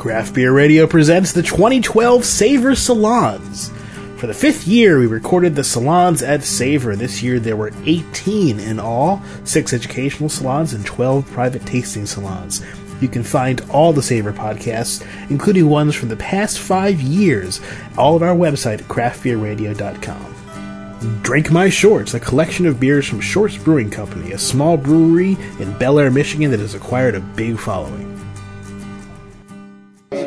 Craft Beer Radio presents the 2012 Savor Salons. For the fifth year, we recorded the salons at Savor. This year, there were 18 in all, six educational salons and 12 private tasting salons. You can find all the Savor podcasts, including ones from the past five years, all at our website craftbeerradio.com. Drink My Shorts, a collection of beers from Shorts Brewing Company, a small brewery in Bellaire, Michigan that has acquired a big following.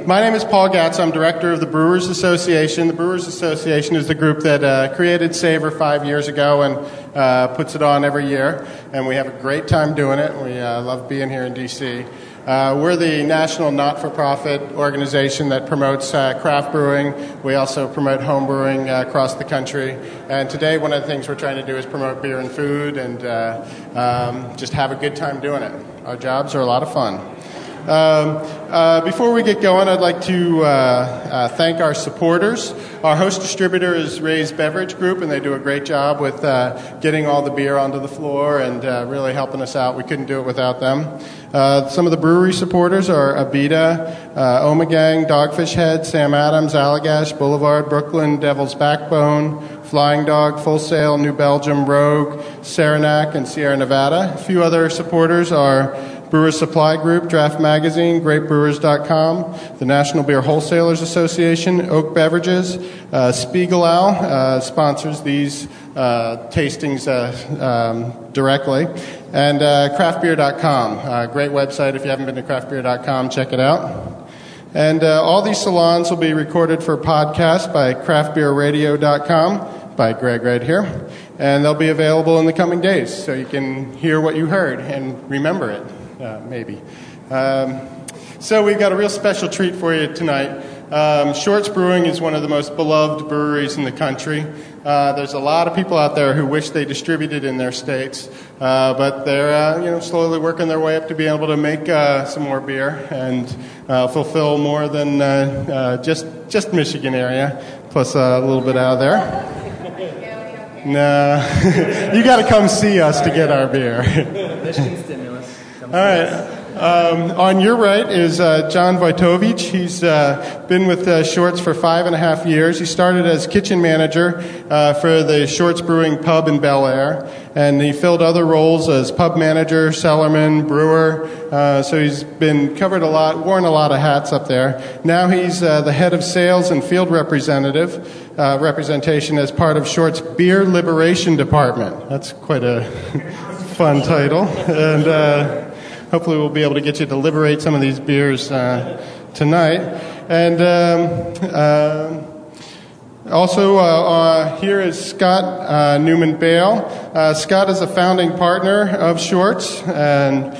My name is Paul Gatza. I'm director of the Brewers Association. The Brewers Association is the group that uh, created Savor five years ago and uh, puts it on every year. And we have a great time doing it. We uh, love being here in D.C. Uh, we're the national not for profit organization that promotes uh, craft brewing. We also promote home brewing uh, across the country. And today, one of the things we're trying to do is promote beer and food and um, just have a good time doing it. Our jobs are a lot of fun. Um, uh, before we get going, I'd like to uh, uh, thank our supporters. Our host distributor is Reyes Beverage Group, and they do a great job with uh, getting all the beer onto the floor and uh, really helping us out. We couldn't do it without them. Uh, some of the brewery supporters are Abita, Ommegang, Dogfish Head, Sam Adams, Allagash, Boulevard, Brooklyn, Devil's Backbone, Flying Dog, Full Sail, New Belgium, Rogue, Saranac, and Sierra Nevada. A few other supporters are Brewers Supply Group, Draft Magazine, GreatBrewers.com, the National Beer Wholesalers Association, Oak Beverages, uh, Spiegelau uh, sponsors these uh, tastings uh, um, directly, and uh, CraftBeer.com. Uh, great website. If you haven't been to CraftBeer.com, check it out. And all these salons will be recorded for podcast by CraftBeerRadio.com by Greg right here, and they'll be available in the coming days, so you can hear what you heard and remember it uh, maybe. Um, so we've got a real special treat for you tonight. Um, Shorts Brewing is one of the most beloved breweries in the country. Uh, there's a lot of people out there who wish they distributed in their states, uh, but they're uh, you know slowly working their way up to be able to make uh, some more beer and uh, fulfill more than uh, just just Michigan area, plus a little bit out of there. No, you got to come see us to get our beer. All right. Um, on your right is uh, John Wojtowicz. He's uh, been with uh, Shorts for five and a half years. He started as kitchen manager uh, for the Shorts Brewing Pub in Bellaire, and he filled other roles as pub manager, cellarman, brewer. Uh, so he's been covered a lot, worn a lot of hats up there. Now he's uh, the head of sales and field representative representation as part of Shorts Beer Liberation Department. That's quite a fun title, and hopefully we'll be able to get you to liberate some of these beers uh, tonight. And um, uh, also, uh, uh here is Scott uh, Newman Bale. Uh, Scott is a founding partner of Shorts, and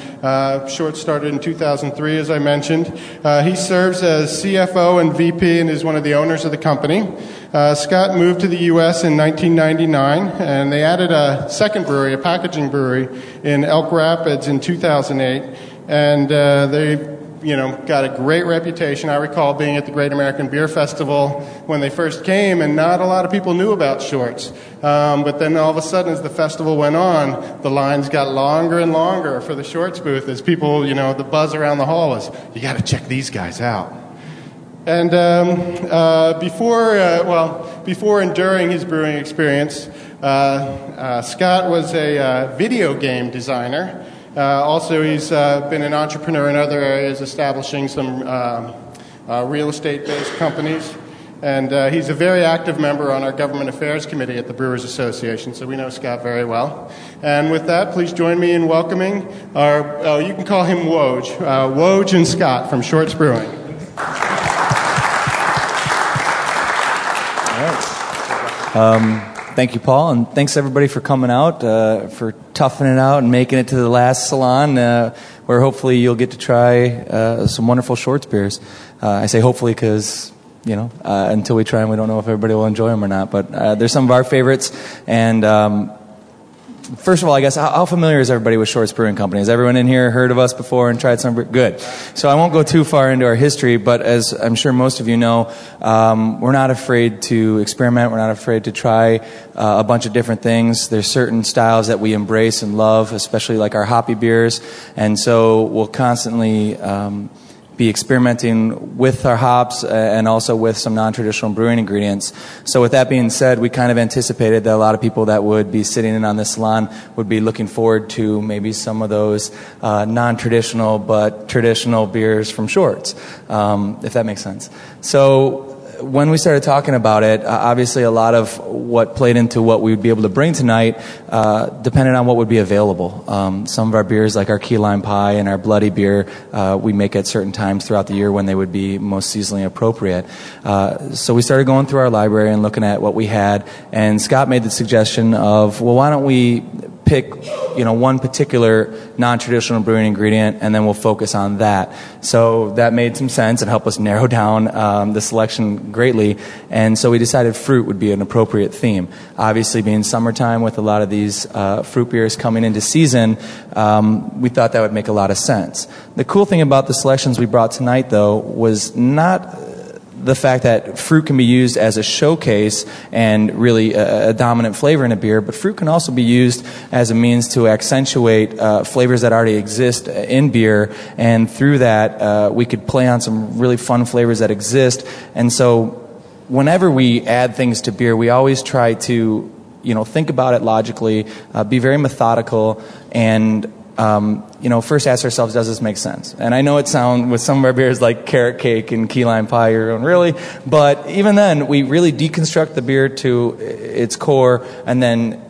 Shorts started in 2003, as I mentioned. he serves as CFO and VP and is one of the owners of the company. Scott moved to the U.S. in 1999, and they added a second brewery, a packaging brewery, in Elk Rapids in 2008, and they you know, got a great reputation. I recall being at the Great American Beer Festival when they first came, and not a lot of people knew about shorts. Um, but then all of a sudden, as the festival went on, the lines got longer and longer for the shorts booth as people, you know, the buzz around the hall was, you got to check these guys out. And um, uh, before, uh, well, before and during his brewing experience, uh, uh Scott was a uh, video game designer. Uh, also, he's been an entrepreneur in other areas, establishing some uh real estate based companies. And he's a very active member on our Government Affairs Committee at the Brewers Association, so we know Scott very well. And with that, please join me in welcoming our, oh, you can call him Woj, Woj and Scott from Shorts Brewing. All right. Um, Thank you, Paul, and thanks everybody for coming out, uh, for toughing it out and making it to the last salon, uh, where hopefully you'll get to try uh, some wonderful shorts beers. Uh, I say hopefully because you know uh, until we try them, we don't know if everybody will enjoy them or not. But uh, they're some of our favorites, and um, First of all, I guess, how, familiar is everybody with Shorts Brewing Company? Has everyone in here heard of us before and tried some? Good. So I won't go too far into our history, but as I'm sure most of you know, um, we're not afraid to experiment. We're not afraid to try uh, a bunch of different things. There's certain styles that we embrace and love, especially like our hoppy beers, and so we'll constantly. Um, be experimenting with our hops and also with some non-traditional brewing ingredients. So with that being said, we kind of anticipated that a lot of people that would be sitting in on this salon would be looking forward to maybe some of those uh, non-traditional but traditional beers from Shorts, um, if that makes sense. So when we started talking about it, uh, obviously a lot of what played into what we would be able to bring tonight uh, depended on what would be available. Um, some of our beers, like our key lime pie and our bloody beer, uh, we make at certain times throughout the year when they would be most seasonally appropriate. Uh, so we started going through our library and looking at what we had, and Scott made the suggestion of, well, why don't we pick you know one particular non-traditional brewing ingredient and then we'll focus on that. So that made some sense. And helped us narrow down um, the selection greatly. And so we decided fruit would be an appropriate theme. Obviously being summertime with a lot of these uh, fruit beers coming into season um, we thought that would make a lot of sense. The cool thing about the selections we brought tonight though was not the fact that fruit can be used as a showcase and really a, a, dominant flavor in a beer, but fruit can also be used as a means to accentuate uh, flavors that already exist in beer, and through that, uh, we could play on some really fun flavors that exist. And so, whenever we add things to beer, we always try to you know think about it logically, uh, be very methodical, and um, you know, first ask ourselves, does this make sense? And I know it sounds with some of our beers like carrot cake and key lime pie, you're going, really? But even then, we really deconstruct the beer to its core and then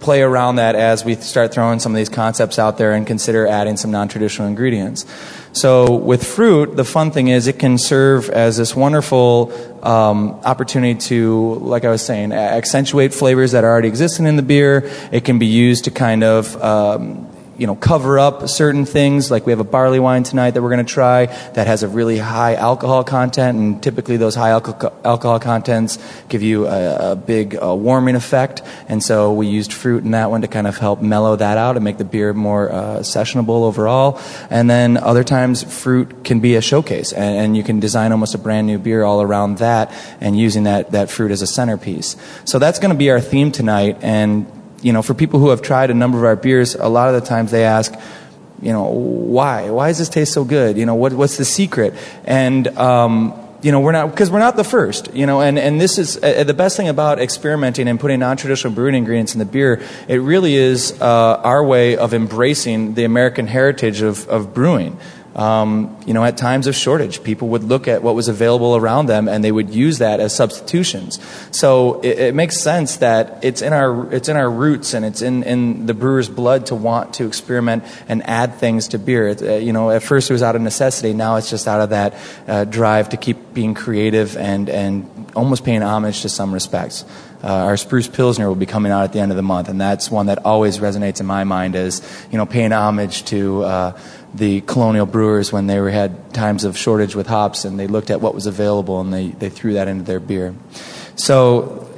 play around that as we start throwing some of these concepts out there and consider adding some non-traditional ingredients. So with fruit, the fun thing is it can serve as this wonderful um, opportunity to, like I was saying, accentuate flavors that are already existing in the beer. It can be used to kind of um, you know, cover up certain things. Like we have a barley wine tonight that we're going to try that has a really high alcohol content, and typically those high alcohol, alcohol contents give you a, a big uh, warming effect. And so we used fruit in that one to kind of help mellow that out and make the beer more uh, sessionable overall. And then other times, fruit can be a showcase, and, and you can design almost a brand new beer all around that, and using that that fruit as a centerpiece. So that's going to be our theme tonight, and you know, for people who have tried a number of our beers, a lot of the times they ask, you know, why? Why does this taste so good? You know, what, what's the secret? And, um, you know, we're not, because we're not the first, you know, and, and this is uh, the best thing about experimenting and putting non traditional brewing ingredients in the beer. It really is uh, our way of embracing the American heritage of, of brewing. Um, you know, at times of shortage, people would look at what was available around them and they would use that as substitutions. So it, it, makes sense that it's in our it's in our roots and it's in, in the brewer's blood to want to experiment and add things to beer. It, uh, you know, at first it was out of necessity. Now it's just out of that uh, drive to keep being creative and and almost paying homage to some respects. Uh, our spruce pilsner will be coming out at the end of the month, and that's one that always resonates in my mind as you know paying homage to uh, the colonial brewers when they were, had times of shortage with hops, and they looked at what was available and they, they threw that into their beer. So,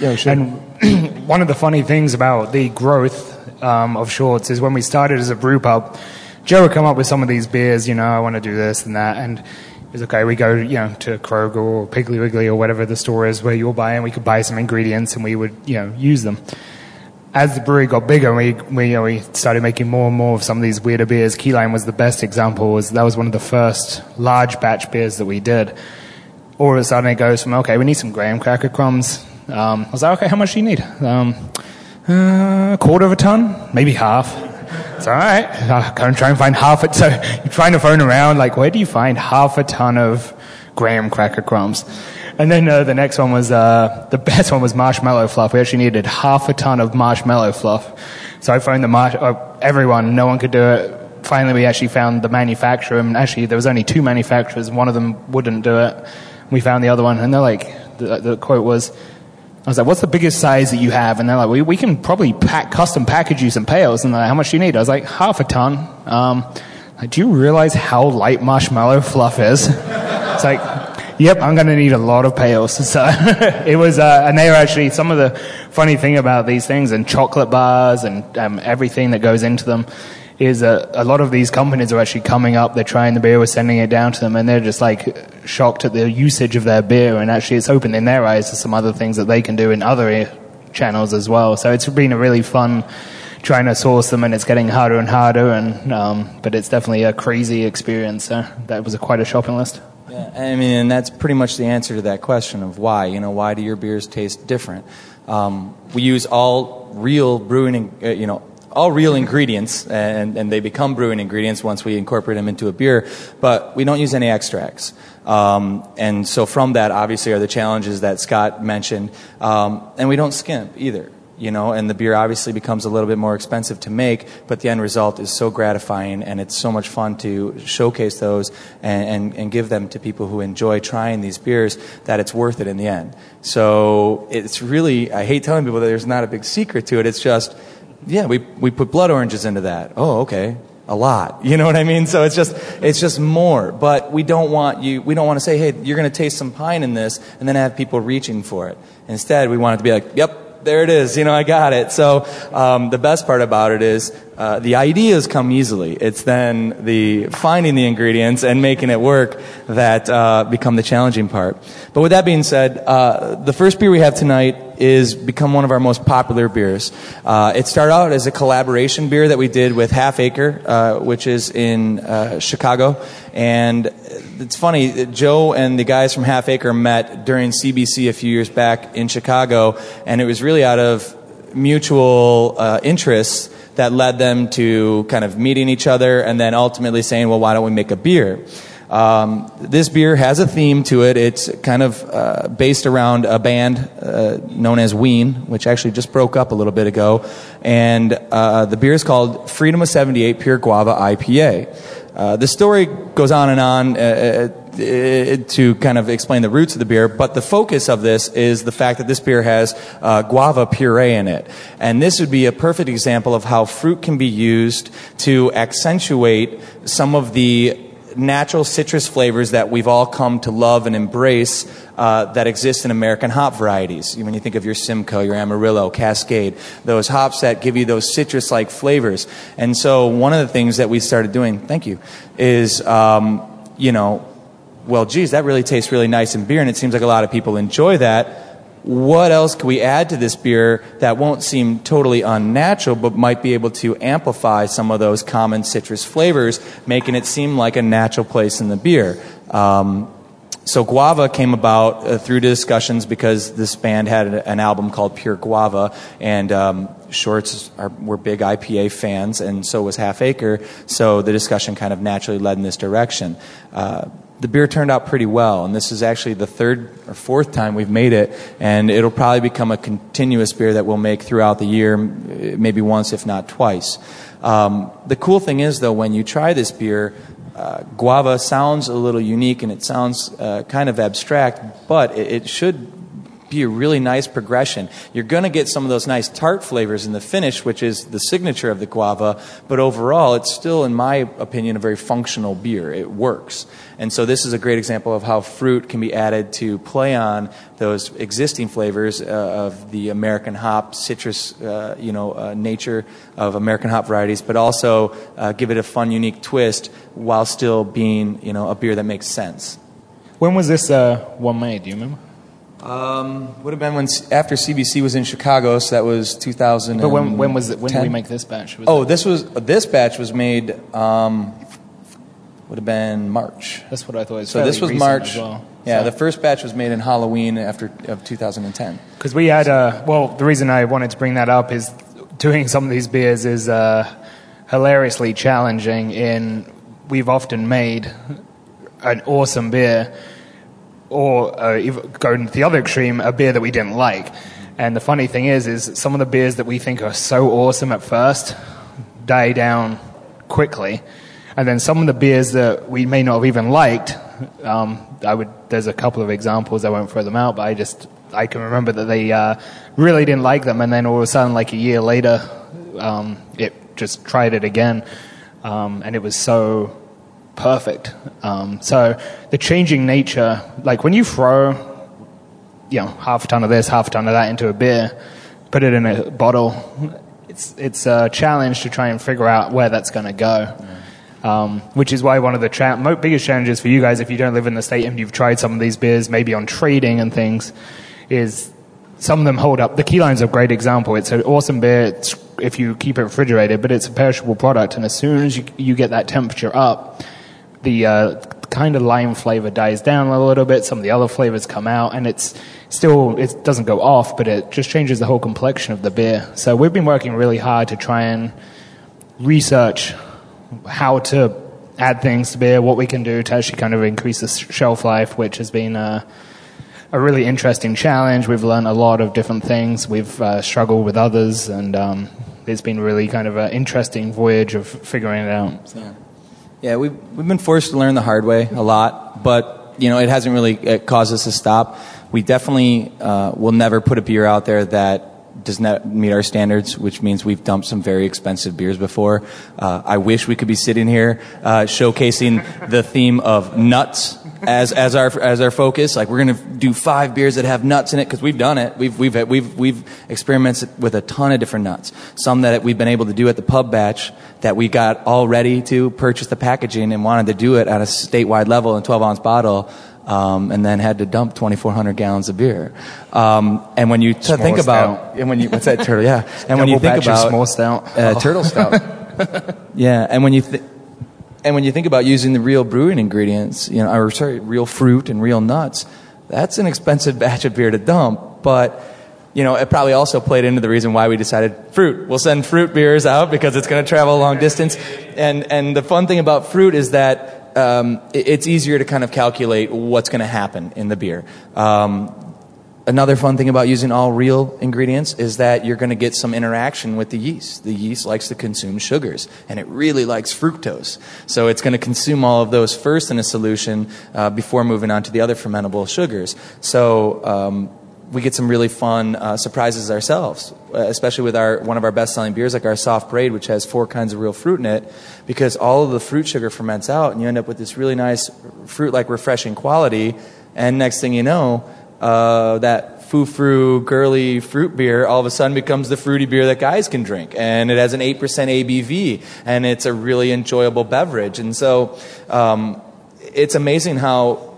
yeah, sure. And one of the funny things about the growth um, of shorts is when we started as a brew pub, Joe would come up with some of these beers, you know, I want to do this and that, and it's okay. We go, you know, to Kroger or Piggly Wiggly or whatever the store is where you'll buy, and we could buy some ingredients and we would, you know, use them as the brewery got bigger, we we, you know, we started making more and more of some of these weirder beers. Key Lime was the best example. Was that was one of the first large batch beers that we did. All of a sudden, it goes from okay, we need some graham cracker crumbs. Um, I was like, okay, how much do you need? Um, uh, a quarter of a ton, maybe half. It's all right. Uh, go and try and find half it. So you're trying to phone around, like, where do you find half a ton of graham cracker crumbs? And then uh, the next one was uh, the best one was marshmallow fluff. We actually needed half a ton of marshmallow fluff. So I phoned the uh, everyone. No one could do it. Finally, we actually found the manufacturer, and actually there was only two manufacturers. One of them wouldn't do it. We found the other one, and they're like, the, the quote was, I was like, what's the biggest size that you have? And they're like, we, we can probably pack, custom package you some pails. And they're like, how much do you need? I was like, half a ton. Um, like, do you realize how light marshmallow fluff is? it's like, Yep, I'm going to need a lot of pails. So it was, uh, and they were actually some of the funny thing about these things and chocolate bars and um, everything that goes into them is that a lot of these companies are actually coming up. They're trying the beer, we're sending it down to them, and they're just like shocked at the usage of their beer. And actually, it's opened in their eyes to some other things that they can do in other channels as well. So it's been a really fun trying to source them, and it's getting harder and harder. And um, but it's definitely a crazy experience. So that was a, quite a shopping list. Yeah, I mean, and that's pretty much the answer to that question of why. You know, why do your beers taste different? Um, we use all real brewing, uh, you know, all real ingredients, and, and they become brewing ingredients once we incorporate them into a beer, but we don't use any extracts. Um, and so from that, obviously, are the challenges that Scott mentioned. Um, and we don't skimp either you know, and the beer obviously becomes a little bit more expensive to make, but the end result is so gratifying and it's so much fun to showcase those and, and, and, give them to people who enjoy trying these beers that it's worth it in the end. So it's really, I hate telling people that there's not a big secret to it. It's just, yeah, we, we put blood oranges into that. Oh, okay. A lot. You know what I mean? So it's just, it's just more. But we don't want you, we don't want to say, hey, you're going to taste some pine in this and then have people reaching for it. Instead, we want it to be like, yep, there it is. You know, I got it. So um, the best part about it is uh, the ideas come easily. It's then the finding the ingredients and making it work that uh, become the challenging part. But with that being said, uh, the first beer we have tonight is become one of our most popular beers. Uh, it started out as a collaboration beer that we did with Half Acre, uh, which is in uh, Chicago, and it's funny. Joe and the guys from Half Acre met during CBC a few years back in Chicago, and it was really out of mutual uh, interests that led them to kind of meeting each other and then ultimately saying, well, why don't we make a beer? Um, this beer has a theme to it. It's kind of uh, based around a band uh, known as Ween, which actually just broke up a little bit ago. And uh, the beer is called Freedom of 78 Pure Guava IPA. Uh, the story goes on and on uh, uh, to kind of explain the roots of the beer, but the focus of this is the fact that this beer has guava puree in it. And this would be a perfect example of how fruit can be used to accentuate some of the natural citrus flavors that we've all come to love and embrace uh, that exist in American hop varieties. When you think of your Simcoe, your Amarillo, Cascade, those hops that give you those citrus like flavors. And so, one of the things that we started doing, thank you, is, um, you know, well, geez, that really tastes really nice in beer, and it seems like a lot of people enjoy that what else can we add to this beer that won't seem totally unnatural, but might be able to amplify some of those common citrus flavors, making it seem like a natural place in the beer? Um, so guava came about uh, through discussions because this band had an album called Pure Guava, and um, Shorts are, were big IPA fans, and so was Half Acre. So the discussion kind of naturally led in this direction. Uh, the beer turned out pretty well, and this is actually the third or fourth time we've made it, and it'll probably become a continuous beer that we'll make throughout the year, maybe once, if not twice. Um, the cool thing is, though, when you try this beer, uh, guava sounds a little unique and it sounds uh, kind of abstract, but it, it should be a really nice progression. You're going to get some of those nice tart flavors in the finish, which is the signature of the guava, but overall, it's still, in my opinion, a very functional beer. It works. And so this is a great example of how fruit can be added to play on those existing flavors uh, of the American hop, citrus, uh, you know, uh, nature of American hop varieties, but also uh, give it a fun, unique twist while still being, you know, a beer that makes sense. When was this uh, one made? Do you remember? Um, would have been when after CBC was in Chicago, so that was 2000. But when when was it? When did we make this batch? Was oh, this was this batch was made. Um, would have been March. That's what I thought. so this was March. Well. Yeah, so. the first batch was made in Halloween after of 2010. Because we had uh, well, the reason I wanted to bring that up is doing some of these beers is uh, hilariously challenging. In we've often made an awesome beer or uh, going to the other extreme, a beer that we didn't like. And the funny thing is, is some of the beers that we think are so awesome at first die down quickly, and then some of the beers that we may not have even liked. Um, I would. There's a couple of examples. I won't throw them out, but I just I can remember that they uh, really didn't like them, and then all of a sudden, like a year later, um, it just tried it again, um, and it was so perfect. Um, so the changing nature, like when you throw, you know, half a ton of this, half a ton of that into a beer, put it in a bottle, it's it's a challenge to try and figure out where that's going to go. Um, which is why one of the cha- biggest challenges for you guys, if you don't live in the state and you've tried some of these beers, maybe on trading and things, is some of them hold up. The Key Lime's a great example. It's an awesome beer. It's if you keep it refrigerated, but it's a perishable product, and as soon as you, you get that temperature up, the uh, kind of lime flavor dies down a little bit. Some of the other flavors come out, and it's still it doesn't go off, but it just changes the whole complexion of the beer. So we've been working really hard to try and research how to add things to beer, what we can do to actually kind of increase the shelf life, which has been uh, a really interesting challenge. We've learned a lot of different things. We've uh, struggled with others, and um, it's been really kind of an interesting voyage of figuring it out. Yeah we've, we've been forced to learn the hard way a lot, but you know it hasn't really caused us to stop. We definitely uh, will never put a beer out there that does not meet our standards, which means we've dumped some very expensive beers before. Uh, I wish we could be sitting here uh, showcasing the theme of nuts as as our as our focus. Like we're going to do five beers that have nuts in it because we've done it. We've we've we've we've experimented with a ton of different nuts. Some that we've been able to do at the pub batch that we got all ready to purchase the packaging and wanted to do it at a statewide level in 12 ounce bottle um, and then had to dump 2,400 gallons of beer. Um, and when you t- think about, and when you what's that turtle? Yeah, and when you think about small stout, uh, oh. turtle stout. yeah, and when you th- and when you think about using the real brewing ingredients, you know, or sorry, real fruit and real nuts, that's an expensive batch of beer to dump, but you know, it probably also played into the reason why we decided fruit. We'll send fruit beers out because it's going to travel a long distance. And, and the fun thing about fruit is that um, it's easier to kind of calculate what's going to happen in the beer. Um, another fun thing about using all real ingredients is that you're going to get some interaction with the yeast. The yeast likes to consume sugars, and it really likes fructose. So it's going to consume all of those first in a solution uh, before moving on to the other fermentable sugars. So um, we get some really fun uh, surprises ourselves, uh, especially with our one of our best-selling beers, like our Soft Parade, which has four kinds of real fruit in it, because all of the fruit sugar ferments out, and you end up with this really nice fruit-like, refreshing quality. And next thing you know, uh, that foo-frou, girly fruit beer all of a sudden becomes the fruity beer that guys can drink, and it has an eight percent ABV, and it's a really enjoyable beverage. And so, um, it's amazing how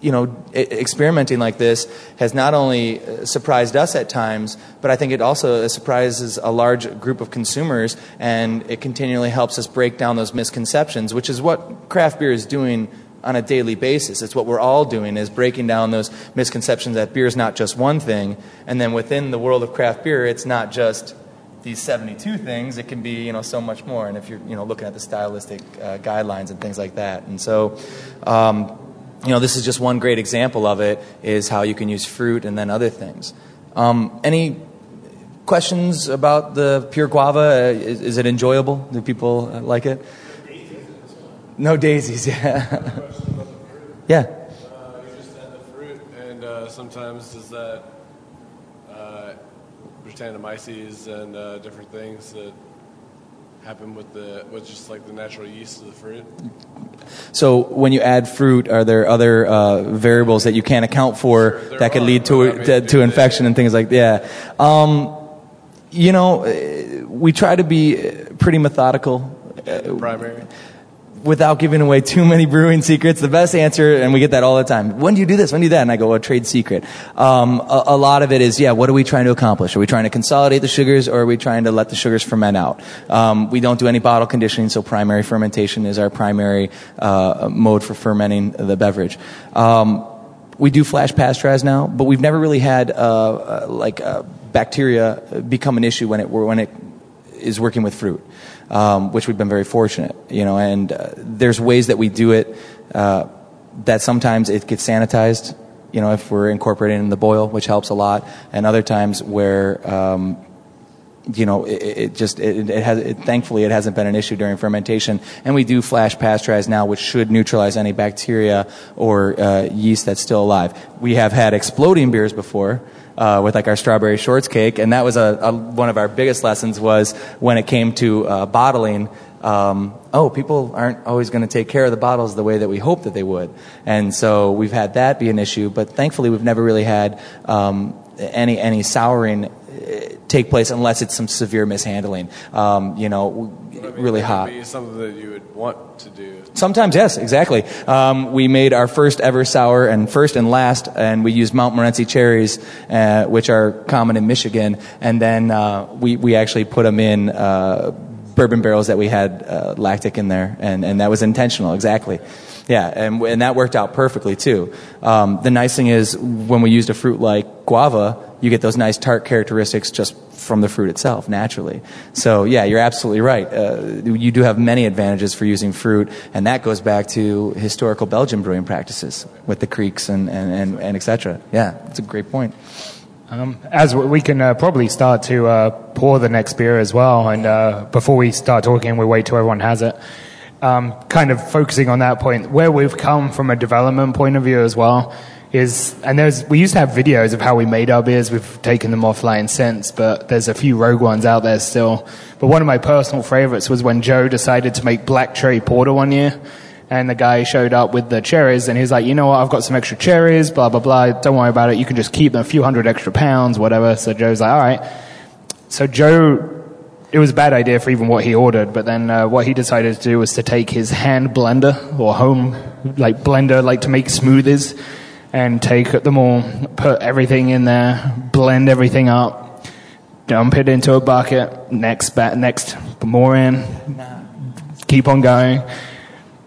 you know, experimenting like this has not only uh, surprised us at times, but I think it also surprises a large group of consumers, and it continually helps us break down those misconceptions, which is what craft beer is doing on a daily basis. It's what we're all doing is breaking down those misconceptions that beer is not just one thing, and then within the world of craft beer, it's not just these 72 things. It can be you know so much more. And if you're you know looking at the stylistic uh, guidelines and things like that, and so. Um, you know, this is just one great example of it, is how you can use fruit and then other things. Um, any questions about the pure guava? Uh, is, is, it enjoyable? Do people uh, like it? No daisies, yeah. yeah. Uh, you just add the fruit, and uh, sometimes does that uh, and uh, different things that happen with the with just like the natural yeast of the fruit? So when you add fruit, are there other uh, variables that you can't account for sure, that could are, lead to to, to infection and things like that? Yeah. Um, you know, we try to be pretty methodical. primary without giving away too many brewing secrets, the best answer, and we get that all the time, when do you do this? When do you do that? And I go, a trade secret. Um, a, a, lot of it is, yeah, what are we trying to accomplish? Are we trying to consolidate the sugars or are we trying to let the sugars ferment out? Um, we don't do any bottle conditioning, so primary fermentation is our primary uh, mode for fermenting the beverage. Um, we do flash pasteurize now, but we've never really had uh, uh, like uh, bacteria become an issue when it when it is working with fruit um, which we've been very fortunate, you know. And uh, there's ways that we do it uh, that sometimes it gets sanitized, you know, if we're incorporating in the boil, which helps a lot, and other times where um, you know, it, it just it, it has. It, thankfully, it hasn't been an issue during fermentation, and we do flash pasteurize now, which should neutralize any bacteria or uh, yeast that's still alive. We have had exploding beers before, uh, with like our strawberry shorts cake, and that was a, a, one of our biggest lessons was when it came to uh, bottling. Um, oh, people aren't always going to take care of the bottles the way that we hope that they would, and so we've had that be an issue. But thankfully, we've never really had um, any any souring uh, take place unless it's some severe mishandling. Um, you know, really hot. Be something that you would want to do. Sometimes, yes, exactly. Um, we made our first ever sour, and first and last, and we used Montmorency cherries, uh, which are common in Michigan, and then uh, we we actually put them in. Uh, bourbon barrels that we had uh, lactic in there, and, and that was intentional, exactly. Yeah, and, and that worked out perfectly too. Um, the nice thing is when we used a fruit like guava, you get those nice tart characteristics just from the fruit itself naturally. So yeah, you're absolutely right. Uh, you do have many advantages for using fruit, and that goes back to historical Belgian brewing practices with the krieks and and and, and etc. Yeah, it's a great point. Um, as we can uh, probably start to uh, pour the next beer as well, and uh, before we start talking, we wait till everyone has it. Um, kind of focusing on that point, where we've come from a development point of view as well is, and there's we used to have videos of how we made our beers. We've taken them offline since, but there's a few rogue ones out there still. But one of my personal favorites was when Joe decided to make black cherry porter one year and the guy showed up with the cherries and he's like, you know what, I've got some extra cherries, blah, blah, blah. Don't worry about it. You can just keep them a few hundred extra pounds, whatever. So Joe's like, all right. So Joe, it was a bad idea for even what he ordered, but then uh, what he decided to do was to take his hand blender or home like blender, like to make smoothies and take them all, put everything in there, blend everything up, dump it into a bucket, next, ba- next, more in, keep on going.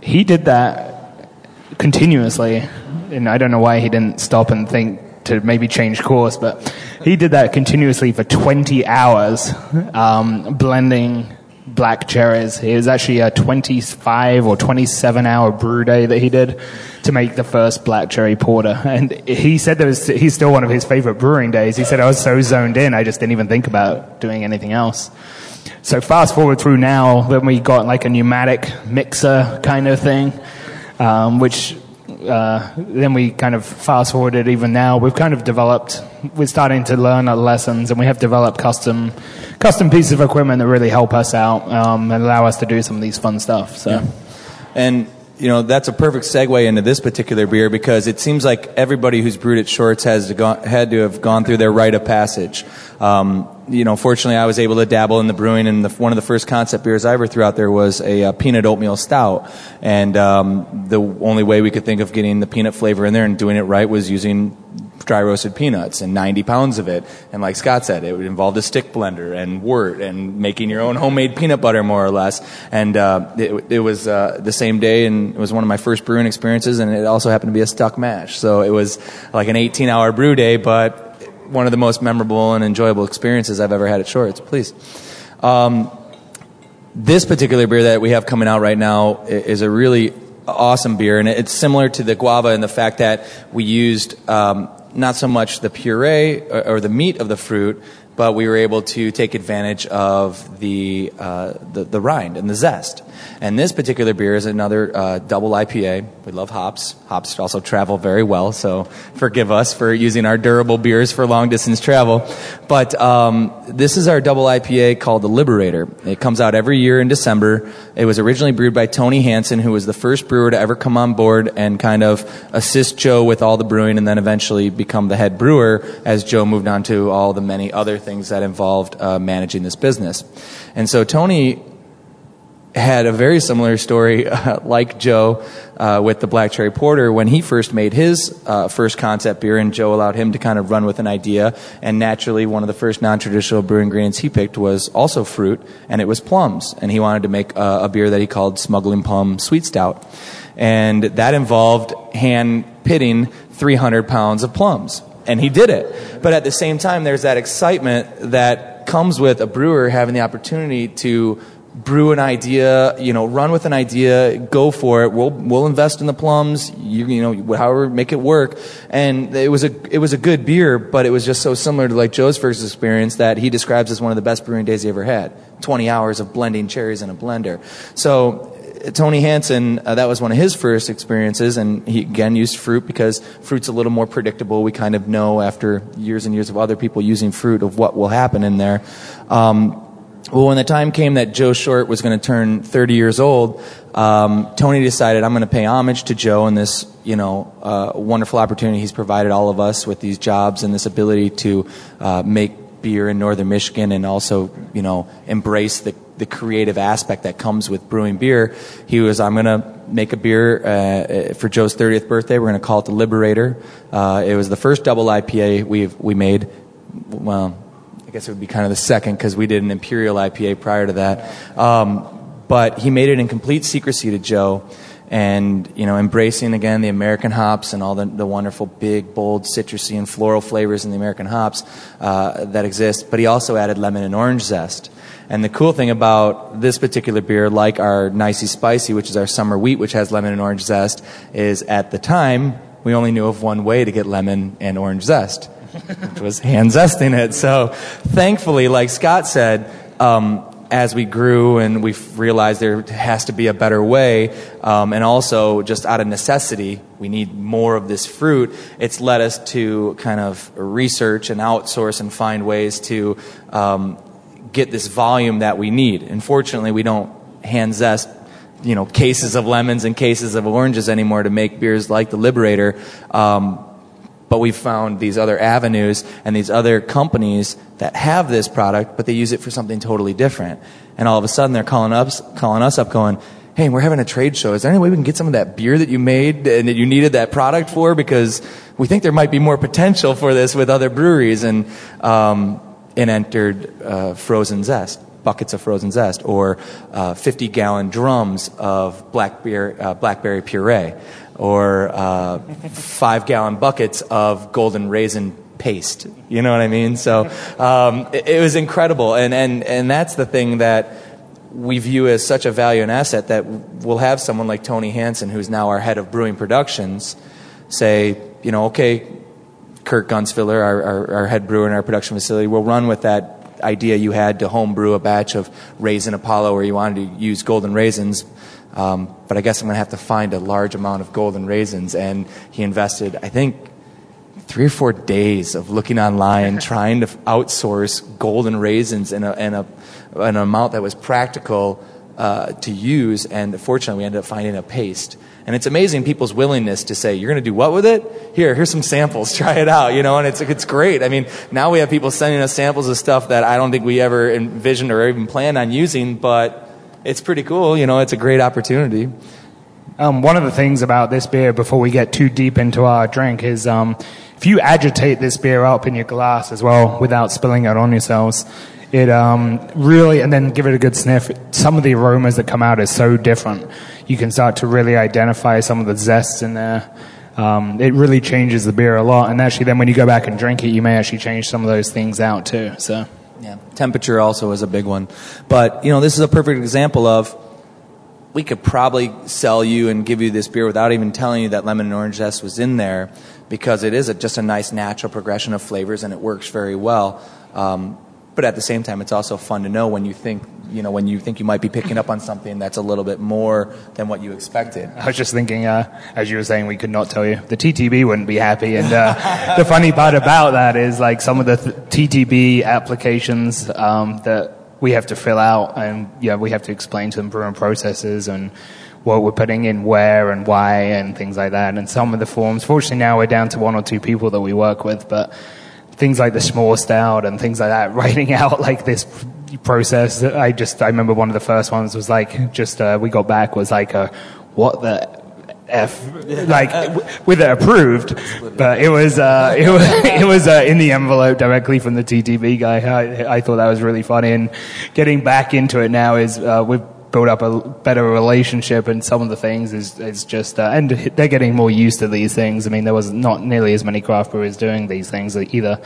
He did that continuously, and I don't know why he didn't stop and think to maybe change course, but he did that continuously for 20 hours, um, blending black cherries. It was actually a 25 or 27 hour brew day that he did to make the first black cherry porter. And he said that was, he's still one of his favorite brewing days. He said, I was so zoned in, I just didn't even think about doing anything else. So fast forward through now, then we got like a pneumatic mixer kind of thing, um, which uh, then we kind of fast forwarded even now. We've kind of developed. We're starting to learn our lessons, and we have developed custom custom pieces of equipment that really help us out um, and allow us to do some of these fun stuff. So, yeah. and you know that's a perfect segue into this particular beer because it seems like everybody who's brewed at Shorts has to go, had to have gone through their rite of passage. Um, you know, fortunately, I was able to dabble in the brewing, and the, one of the first concept beers I ever threw out there was a, a peanut oatmeal stout. And um, the only way we could think of getting the peanut flavor in there and doing it right was using dry roasted peanuts and 90 pounds of it. And like Scott said, it involved a stick blender and wort and making your own homemade peanut butter, more or less. And uh, it, it, was uh, the same day, and it was one of my first brewing experiences, and it also happened to be a stuck mash. So it was like an 18 hour brew day, but one of the most memorable and enjoyable experiences I've ever had at Shorts. Please. Um, this particular beer that we have coming out right now is a really awesome beer, and it's similar to the guava in the fact that we used um, not so much the puree or, or, the meat of the fruit, but we were able to take advantage of the, uh, the, the rind and the zest. And this particular beer is another uh, double IPA. We love hops. Hops also travel very well, so forgive us for using our durable beers for long distance travel. But um, this is our double IPA called the Liberator. It comes out every year in December. It was originally brewed by Tony Hansen, who was the first brewer to ever come on board and kind of assist Joe with all the brewing and then eventually become the head brewer as Joe moved on to all the many other things that involved uh, managing this business. And so Tony had a very similar story, uh, like Joe, uh, with the Black Cherry Porter when he first made his uh, first concept beer, and Joe allowed him to kind of run with an idea. And naturally, one of the first non-traditional brewing ingredients he picked was also fruit, and it was plums. And he wanted to make a beer that he called Smuggling Plum Sweet Stout, and that involved hand pitting 300 pounds of plums. And he did it. But at the same time, there's that excitement that comes with a brewer having the opportunity to brew an idea, you know, run with an idea, go for it. We'll we'll invest in the plums, you, you know, however make it work. And it was a it was a good beer, but it was just so similar to like Joe's first experience that he describes as one of the best brewing days he ever had. 20 hours of blending cherries in a blender. So Tony Hansen, uh, that was one of his first experiences, and he again used fruit because fruit's a little more predictable. We kind of know after years and years of other people using fruit of what will happen in there. Um, well, when the time came that Joe Short was going to turn 30 years old, um, Tony decided I'm going to pay homage to Joe and this, you know, uh, wonderful opportunity he's provided all of us with these jobs and this ability to uh, make beer in northern Michigan and also, you know, embrace the, the creative aspect that comes with brewing beer. He was, I'm going to make a beer uh, for Joe's 30th birthday. We're going to call it the Liberator. Uh, it was the first double IPA we've, we made. Well, I guess it would be kind of the second because we did an Imperial IPA prior to that. Um, but he made it in complete secrecy to Joe and you know embracing again the American hops and all the, the wonderful big bold citrusy and floral flavors in the American hops uh, that exist. But he also added lemon and orange zest. And the cool thing about this particular beer, like our Nicie Spicie, which is our summer wheat, which has lemon and orange zest, is at the time we only knew of one way to get lemon and orange zest, which was hand zesting it. So thankfully, like Scott said, um, as we grew and we realized there has to be a better way, um, and also just out of necessity, we need more of this fruit. It's led us to kind of research and outsource and find ways to um, get this volume that we need. Unfortunately, we don't hand zest you know cases of lemons and cases of oranges anymore to make beers like the Liberator. Um, but we've found these other avenues and these other companies that have this product, but they use it for something totally different. And all of a sudden, they're calling us, calling us up, going, "Hey, we're having a trade show. Is there any way we can get some of that beer that you made and that you needed that product for? Because we think there might be more potential for this with other breweries." And um, and entered uh, frozen zest buckets of frozen zest or uh, 50 gallon drums of black beer, uh, blackberry puree or uh, five gallon buckets of golden raisin paste. You know what I mean? So um, it, it, was incredible. And, and, and that's the thing that we view as such a value and asset that we'll have someone like Tony Hansen, who's now our head of brewing productions, say, you know, okay, Kurt Gunsfiller, our, our, our head brewer in our production facility, will run with that idea you had to home brew a batch of raisin Apollo where you wanted to use golden raisins um, but I guess I'm going to have to find a large amount of golden raisins. And he invested, I think, three or four days of looking online, trying to outsource golden raisins in, a, in a, an amount that was practical uh, to use. And fortunately, we ended up finding a paste. And it's amazing people's willingness to say, you're going to do what with it? Here, here's some samples. Try it out, you know, and it's, it's great. I mean, now we have people sending us samples of stuff that I don't think we ever envisioned or even planned on using, but it's pretty cool. You know, it's a great opportunity. Um, one of the things about this beer, before we get too deep into our drink, is um, if you agitate this beer up in your glass as well without spilling it on yourselves, it um, really, and then give it a good sniff. Some of the aromas that come out is so different. You can start to really identify some of the zests in there. Um, it really changes the beer a lot. And actually, then when you go back and drink it, you may actually change some of those things out too. So. Yeah, temperature also is a big one. But, you know, this is a perfect example of we could probably sell you and give you this beer without even telling you that lemon and orange zest was in there because it is a, just a nice natural progression of flavors and it works very well. Um, but at the same time, it's also fun to know when you think you know when you think you might be picking up on something that's a little bit more than what you expected. I was just thinking, uh, as you were saying, we could not tell you. The TTB wouldn't be happy, and uh, the funny part about that is like some of the th- TTB applications um, that we have to fill out, and yeah, we have to explain to them brewing processes and what we're putting in where and why and things like that. And some of the forms, fortunately now we're down to one or two people that we work with, but things like the S'mores stout and things like that, writing out like this process. I just I remember one of the first ones was like just uh, we got back was like a what the F, like with it approved, but it was uh, it was it was uh, in the envelope directly from the TTB guy. I, I thought that was really funny, and getting back into it now is uh, we've built up a better relationship, and some of the things is is just uh, and they're getting more used to these things. I mean, there was not nearly as many craft brewers doing these things either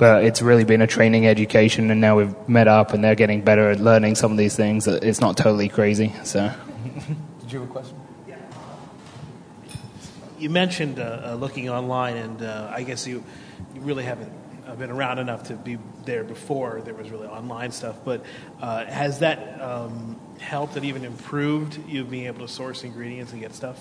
but it's really been a training education and now we've met up and they're getting better at learning some of these things it's not totally crazy so did you have a question yeah. you mentioned uh, uh, looking online and uh, i guess you, you really haven't uh, been around enough to be there before there was really online stuff but uh, has that um, helped and even improved you being able to source ingredients and get stuff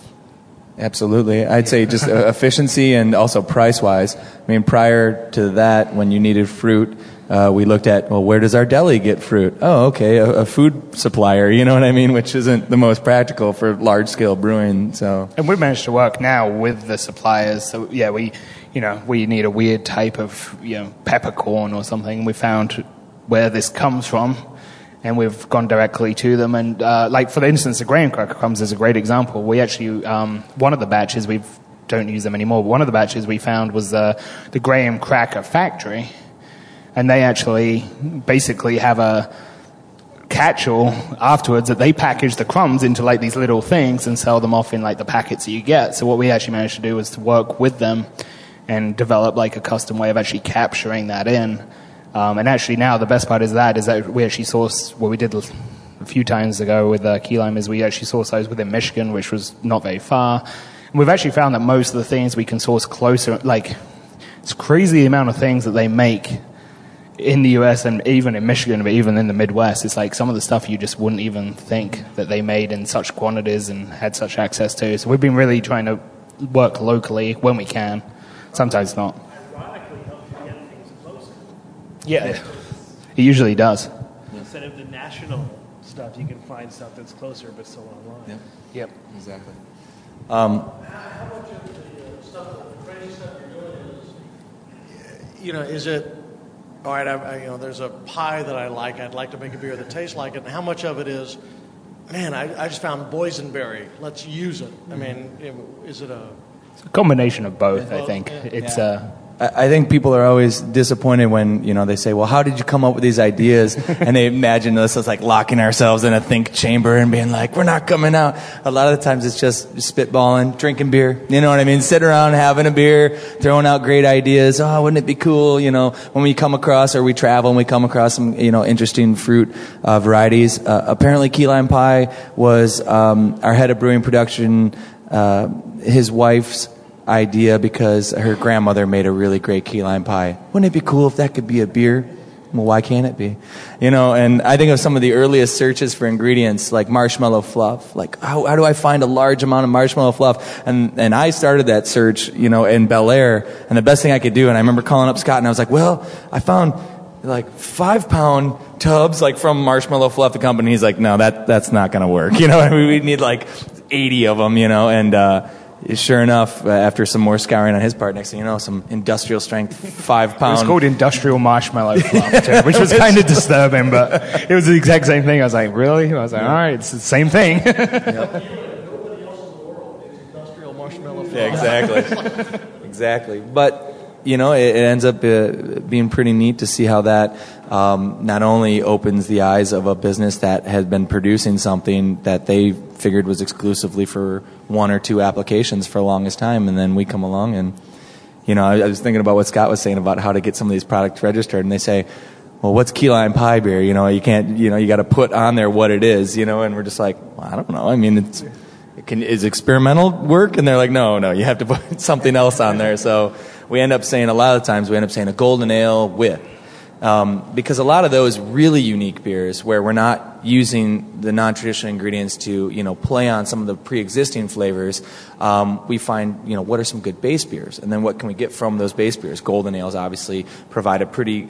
Absolutely. I'd say just uh, efficiency and also price wise. I mean, prior to that, when you needed fruit, uh, we looked at, well, where does our deli get fruit? Oh, okay, a, a, food supplier, you know what I mean? Which isn't the most practical for large scale brewing, so. And we've managed to work now with the suppliers, so yeah, we, you know, we need a weird type of, you know, peppercorn or something. We found where this comes from and we've gone directly to them. And uh, like for instance, the graham cracker crumbs is a great example. We actually um, one of the batches we don't use them anymore. But one of the batches we found was the the Graham Cracker Factory, and they actually basically have a catch-all afterwards that they package the crumbs into like these little things and sell them off in like the packets that you get. So what we actually managed to do was to work with them and develop like a custom way of actually capturing that in. Um, and actually now the best part is that is that we actually source what we did a few times ago with uh, key lime is we actually source those within Michigan, which was not very far. And we've actually found that most of the things we can source closer, like it's crazy the amount of things that they make in the US and even in Michigan, but even in the Midwest, it's like some of the stuff you just wouldn't even think that they made in such quantities and had such access to. So we've been really trying to work locally when we can. Sometimes not. Yeah, it usually does. Instead of the national stuff, you can find stuff that's closer but still online. Yep. Yep. Exactly. Um, How much of the stuff, the training stuff you know, is it all right? I, I, you know, there's a pie that I like. I'd like to make a beer that tastes like it. And how much of it is, man? I, I just found boysenberry. Let's use it. I mean, is it a It's a combination of both, I Both, think. yeah. It's Yeah. uh, I think people are always disappointed when you know they say, "Well, how did you come up with these ideas?" and they imagine us as like locking ourselves in a think chamber and being like, "We're not coming out." A lot of the times, it's just spitballing, drinking beer. You know what I mean? Sitting around having a beer, throwing out great ideas. Oh, wouldn't it be cool? You know, when we come across or we travel and we come across some you know interesting fruit uh, varieties. Uh, apparently, key lime pie was um, our head of brewing production. Uh, his wife's idea because her grandmother made a really great key lime pie. Wouldn't it be cool if that could be a beer? Well, why can't it be? You know, and I think of some of the earliest searches for ingredients, like marshmallow fluff. Like, how, how do I find a large amount of marshmallow fluff? And, and I started that search, you know, in Bellaire, and the best thing I could do, and I remember calling up Scott, and I was like, well, I found like five pound tubs, like from Marshmallow Fluff the company. He's like, no, that, that's not gonna work. You know, we we need like 80 of them, you know, and, uh, Sure enough, uh, after some more scouring on his part, next thing you know, some industrial strength five pound. it was called industrial marshmallow fluff, too, which was kind of disturbing, but it was the exact same thing. I was like, really? I was like, all right, it's the same thing. industrial marshmallow? Yeah, exactly. exactly. But, you know, it, it ends up uh, being pretty neat to see how that um, not only opens the eyes of a business that had been producing something that they figured was exclusively for one or two applications for the longest time, and then we come along and, you know, I, I was thinking about what Scott was saying about how to get some of these products registered, and they say, well, what's key lime pie beer? You know, you can't, you know, you got to put on there what it is, you know, and we're just like, well, I don't know. I mean, it's, it can, is experimental work? And they're like, no, no, you have to put something else on there. So we end up saying, a lot of times we end up saying a golden ale with. Um, because a lot of those really unique beers where we're not using the non-traditional ingredients to, you know, play on some of the pre-existing flavors, um, we find, you know, what are some good base beers? And then what can we get from those base beers? Golden ales obviously provide a pretty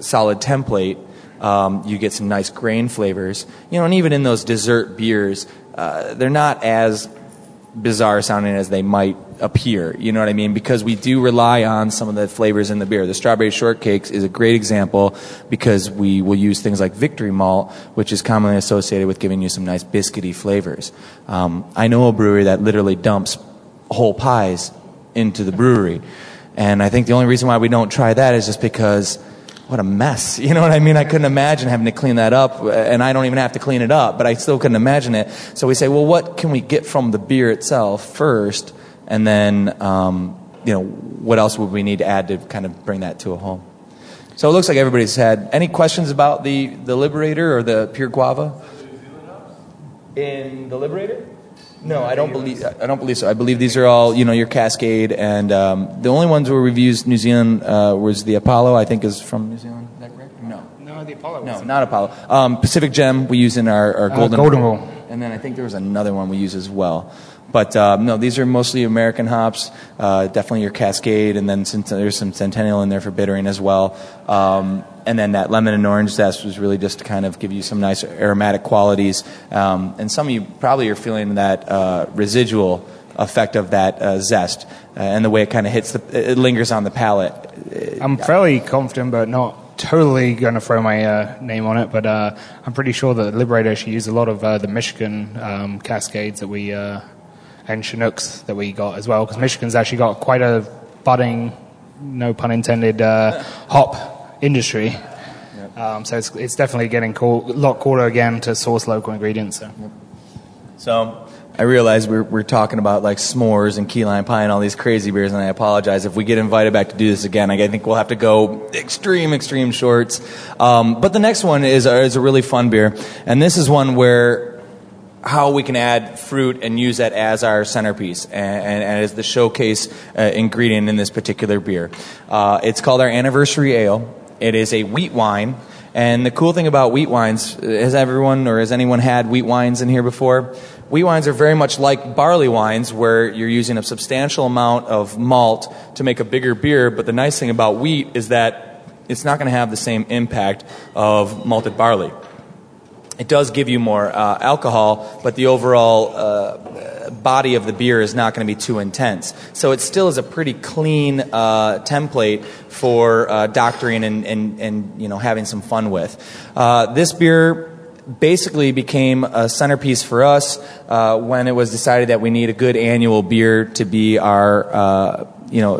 solid template um, you get some nice grain flavors, you know, and even in those dessert beers, uh, they're not as bizarre sounding as they might appear. You know what I mean? Because we do rely on some of the flavors in the beer. The strawberry shortcakes is a great example because we will use things like victory malt, which is commonly associated with giving you some nice biscuity flavors. Um, I know a brewery that literally dumps whole pies into the brewery. And I think the only reason why we don't try that is just because what a mess. You know what I mean? I couldn't imagine having to clean that up, and I don't even have to clean it up, but I still couldn't imagine it. So we say, well, what can we get from the beer itself first, and then, um, you know, what else would we need to add to kind of bring that to a home? So it looks like everybody's had any questions about the, the Liberator or the Pure Guava? In the Liberator? No, I don't believe. I don't believe so. I believe these are all, you know, your Cascade, and um, the only ones where we've used New Zealand uh, was the Apollo. I think is from New Zealand. Is that correct? No, no, the Apollo no, not Apollo. Um, Pacific Gem we use in our, our golden Golden Rule. and then I think there was another one we use as well. But um, no, these are mostly American hops. Uh, definitely your Cascade, and then there's some Centennial in there for bittering as well. Um, and then that lemon and orange zest was really just to kind of give you some nice aromatic qualities. Um, and some of you probably are feeling that uh, residual effect of that uh, zest uh, and the way it kind of hits the, it lingers on the palate. I'm fairly confident, but not totally going to throw my uh, name on it, but uh, I'm pretty sure that Liberator actually used a lot of uh, the Michigan um, Cascades that we uh, and Chinooks that we got as well, because Michigan's actually got quite a budding, no pun intended, uh, hop industry. Um, so it's, it's definitely getting cool, a lot cooler again to source local ingredients. So. So I realize we're, we're talking about like s'mores and key lime pie and all these crazy beers, and I apologize if we get invited back to do this again. I think we'll have to go extreme, extreme shorts. Um, but the next one is, is a really fun beer, and this is one where how we can add fruit and use that as our centerpiece and, and, and as the showcase uh, ingredient in this particular beer. Uh, it's called our anniversary ale. It is a wheat wine. And the cool thing about wheat wines, has everyone or has anyone had wheat wines in here before? Wheat wines are very much like barley wines, where you're using a substantial amount of malt to make a bigger beer. But the nice thing about wheat is that it's not going to have the same impact of malted barley. It does give you more uh, alcohol, but the overall uh, body of the beer is not going to be too intense. So it still is a pretty clean uh, template for uh, doctoring and, and, and you know having some fun with. Uh, this beer basically became a centerpiece for us uh, when it was decided that we need a good annual beer to be our you know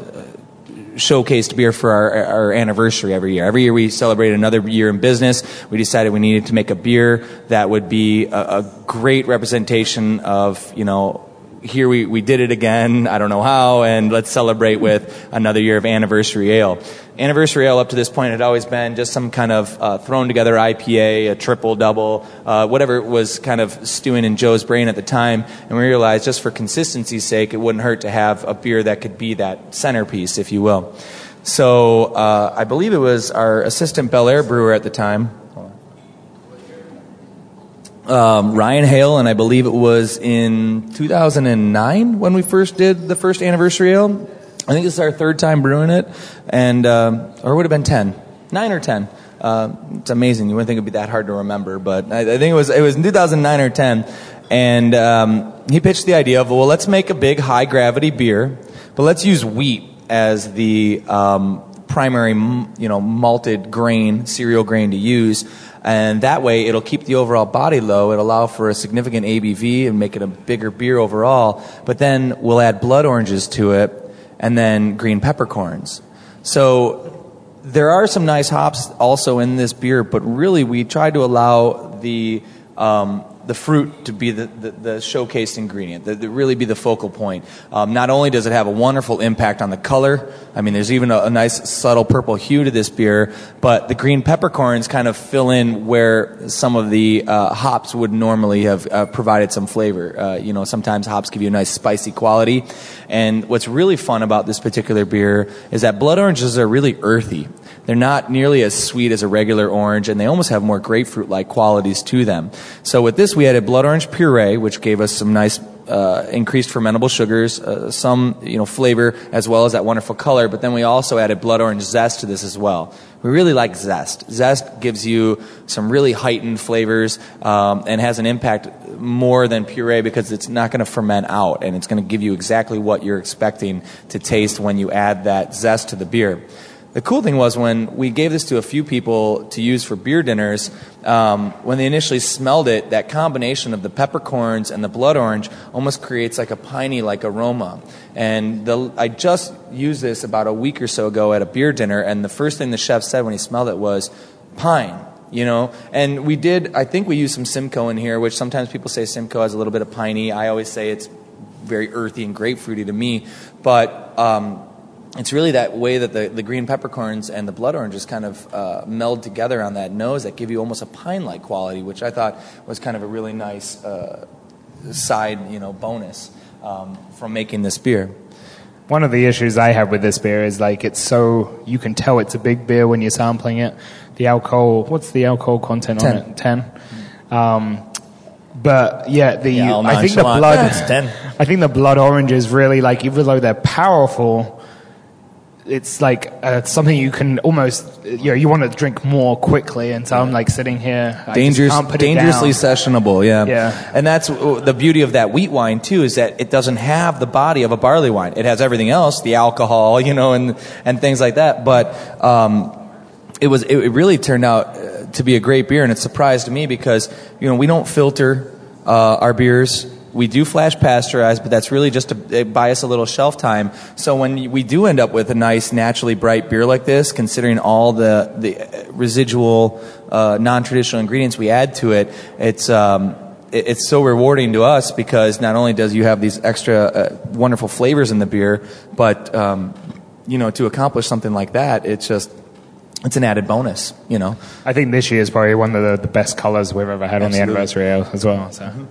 showcased beer for our, our anniversary every year. Every year we celebrate another year in business. We decided we needed to make a beer that would be a, a great representation of, you know, here we, we did it again. I don't know how, and let's celebrate with another year of anniversary ale. Anniversary ale up to this point had always been just some kind of uh, thrown together IPA, a triple, double, uh, whatever was kind of stewing in Joe's brain at the time. And we realized just for consistency's sake, it wouldn't hurt to have a beer that could be that centerpiece, if you will. So uh, I believe it was our assistant Bellaire brewer at the time, um, Ryan Hale, and I believe it was in 2009 when we first did the first anniversary ale. I think this is our third time brewing it, and um, or it would have been 10, nine or 10. Uh, it's amazing. You wouldn't think it'd be that hard to remember, but I, I think it was it was in 2009 or 10, and um, he pitched the idea of well, let's make a big high gravity beer, but let's use wheat as the um, primary, you know, malted grain, cereal grain to use and that way it'll keep the overall body low. It'll allow for a significant ABV and make it a bigger beer overall. But then we'll add blood oranges to it, and then green peppercorns. So there are some nice hops also in this beer, but really we try to allow the um, the fruit to be the, the, the showcased ingredient, that really be the focal point. Um, not only does it have a wonderful impact on the color, I mean, there's even a, a, nice subtle purple hue to this beer, but the green peppercorns kind of fill in where some of the uh, hops would normally have uh, provided some flavor. Uh, you know, sometimes hops give you a nice spicy quality. And what's really fun about this particular beer is that blood oranges are really earthy. They're not nearly as sweet as a regular orange, and they almost have more grapefruit like qualities to them. So with this, we added blood orange puree, which gave us some nice uh, increased fermentable sugars, uh, some you know flavor as well as that wonderful color. But then we also added blood orange zest to this as well. We really like zest. Zest gives you some really heightened flavors um, and has an impact more than puree because it's not going to ferment out and it's going to give you exactly what you're expecting to taste when you add that zest to the beer. The cool thing was when we gave this to a few people to use for beer dinners, um, when they initially smelled it, that combination of the peppercorns and the blood orange almost creates like a piney like aroma. And the, I just used this about a week or so ago at a beer dinner, and the first thing the chef said when he smelled it was pine. You know, and we did. I think we used some Simcoe in here, which sometimes people say Simcoe has a little bit of piney. I always say it's very earthy and grapefruity to me, but um, it's really that way that the, the green peppercorns and the blood oranges kind of uh, meld together on that nose that give you almost a pine like quality, which I thought was kind of a really nice uh, side you know bonus um, from making this beer. One of the issues I have with this beer is like it's so you can tell it's a big beer when you're sampling it. The alcohol, what's the alcohol content 10. on it? Ten. Um, but yeah, the Yeah, I think the blood. It's 10. I think the blood oranges really like even though they're powerful, it's like uh, something you can almost you know you want to drink more quickly. And so I'm like sitting here, I Dangerous, can't put it dangerously sessionable, yeah. Yeah. And that's uh, the beauty of that wheat wine too, is that it doesn't have the body of a barley wine. It has everything else, the alcohol, you know, and and things like that. But um, it was it really turned out uh, to be a great beer, and it surprised me because you know we don't filter uh, our beers. We do flash pasteurize, but that's really just to buy us a little shelf time. So when we do end up with a nice, naturally bright beer like this, considering all the the residual uh, non-traditional ingredients we add to it, it's um, it's so rewarding to us because not only does you have these extra uh, wonderful flavors in the beer, but um, you know to accomplish something like that, it's just it's an added bonus, you know. I think this year is probably one of the, the best colors we've ever had Absolutely. on the anniversary ale as well. So.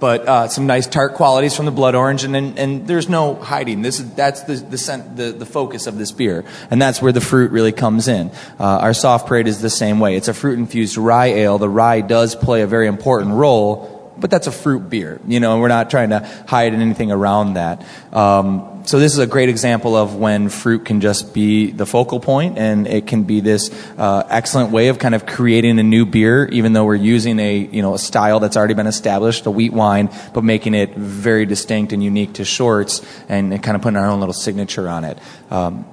But uh, some nice tart qualities from the blood orange, and, and, and there's no hiding. This is that's the the, scent, the the focus of this beer, and that's where the fruit really comes in. Uh, our soft parade is the same way. It's a fruit infused rye ale. The rye does play a very important role, but that's a fruit beer, you know. And we're not trying to hide anything around that. Um, so this is a great example of when fruit can just be the focal point, and it can be this uh, excellent way of kind of creating a new beer, even though we're using a you know a style that's already been established, a wheat wine, but making it very distinct and unique to Shorts, and, and kind of putting our own little signature on it. Um,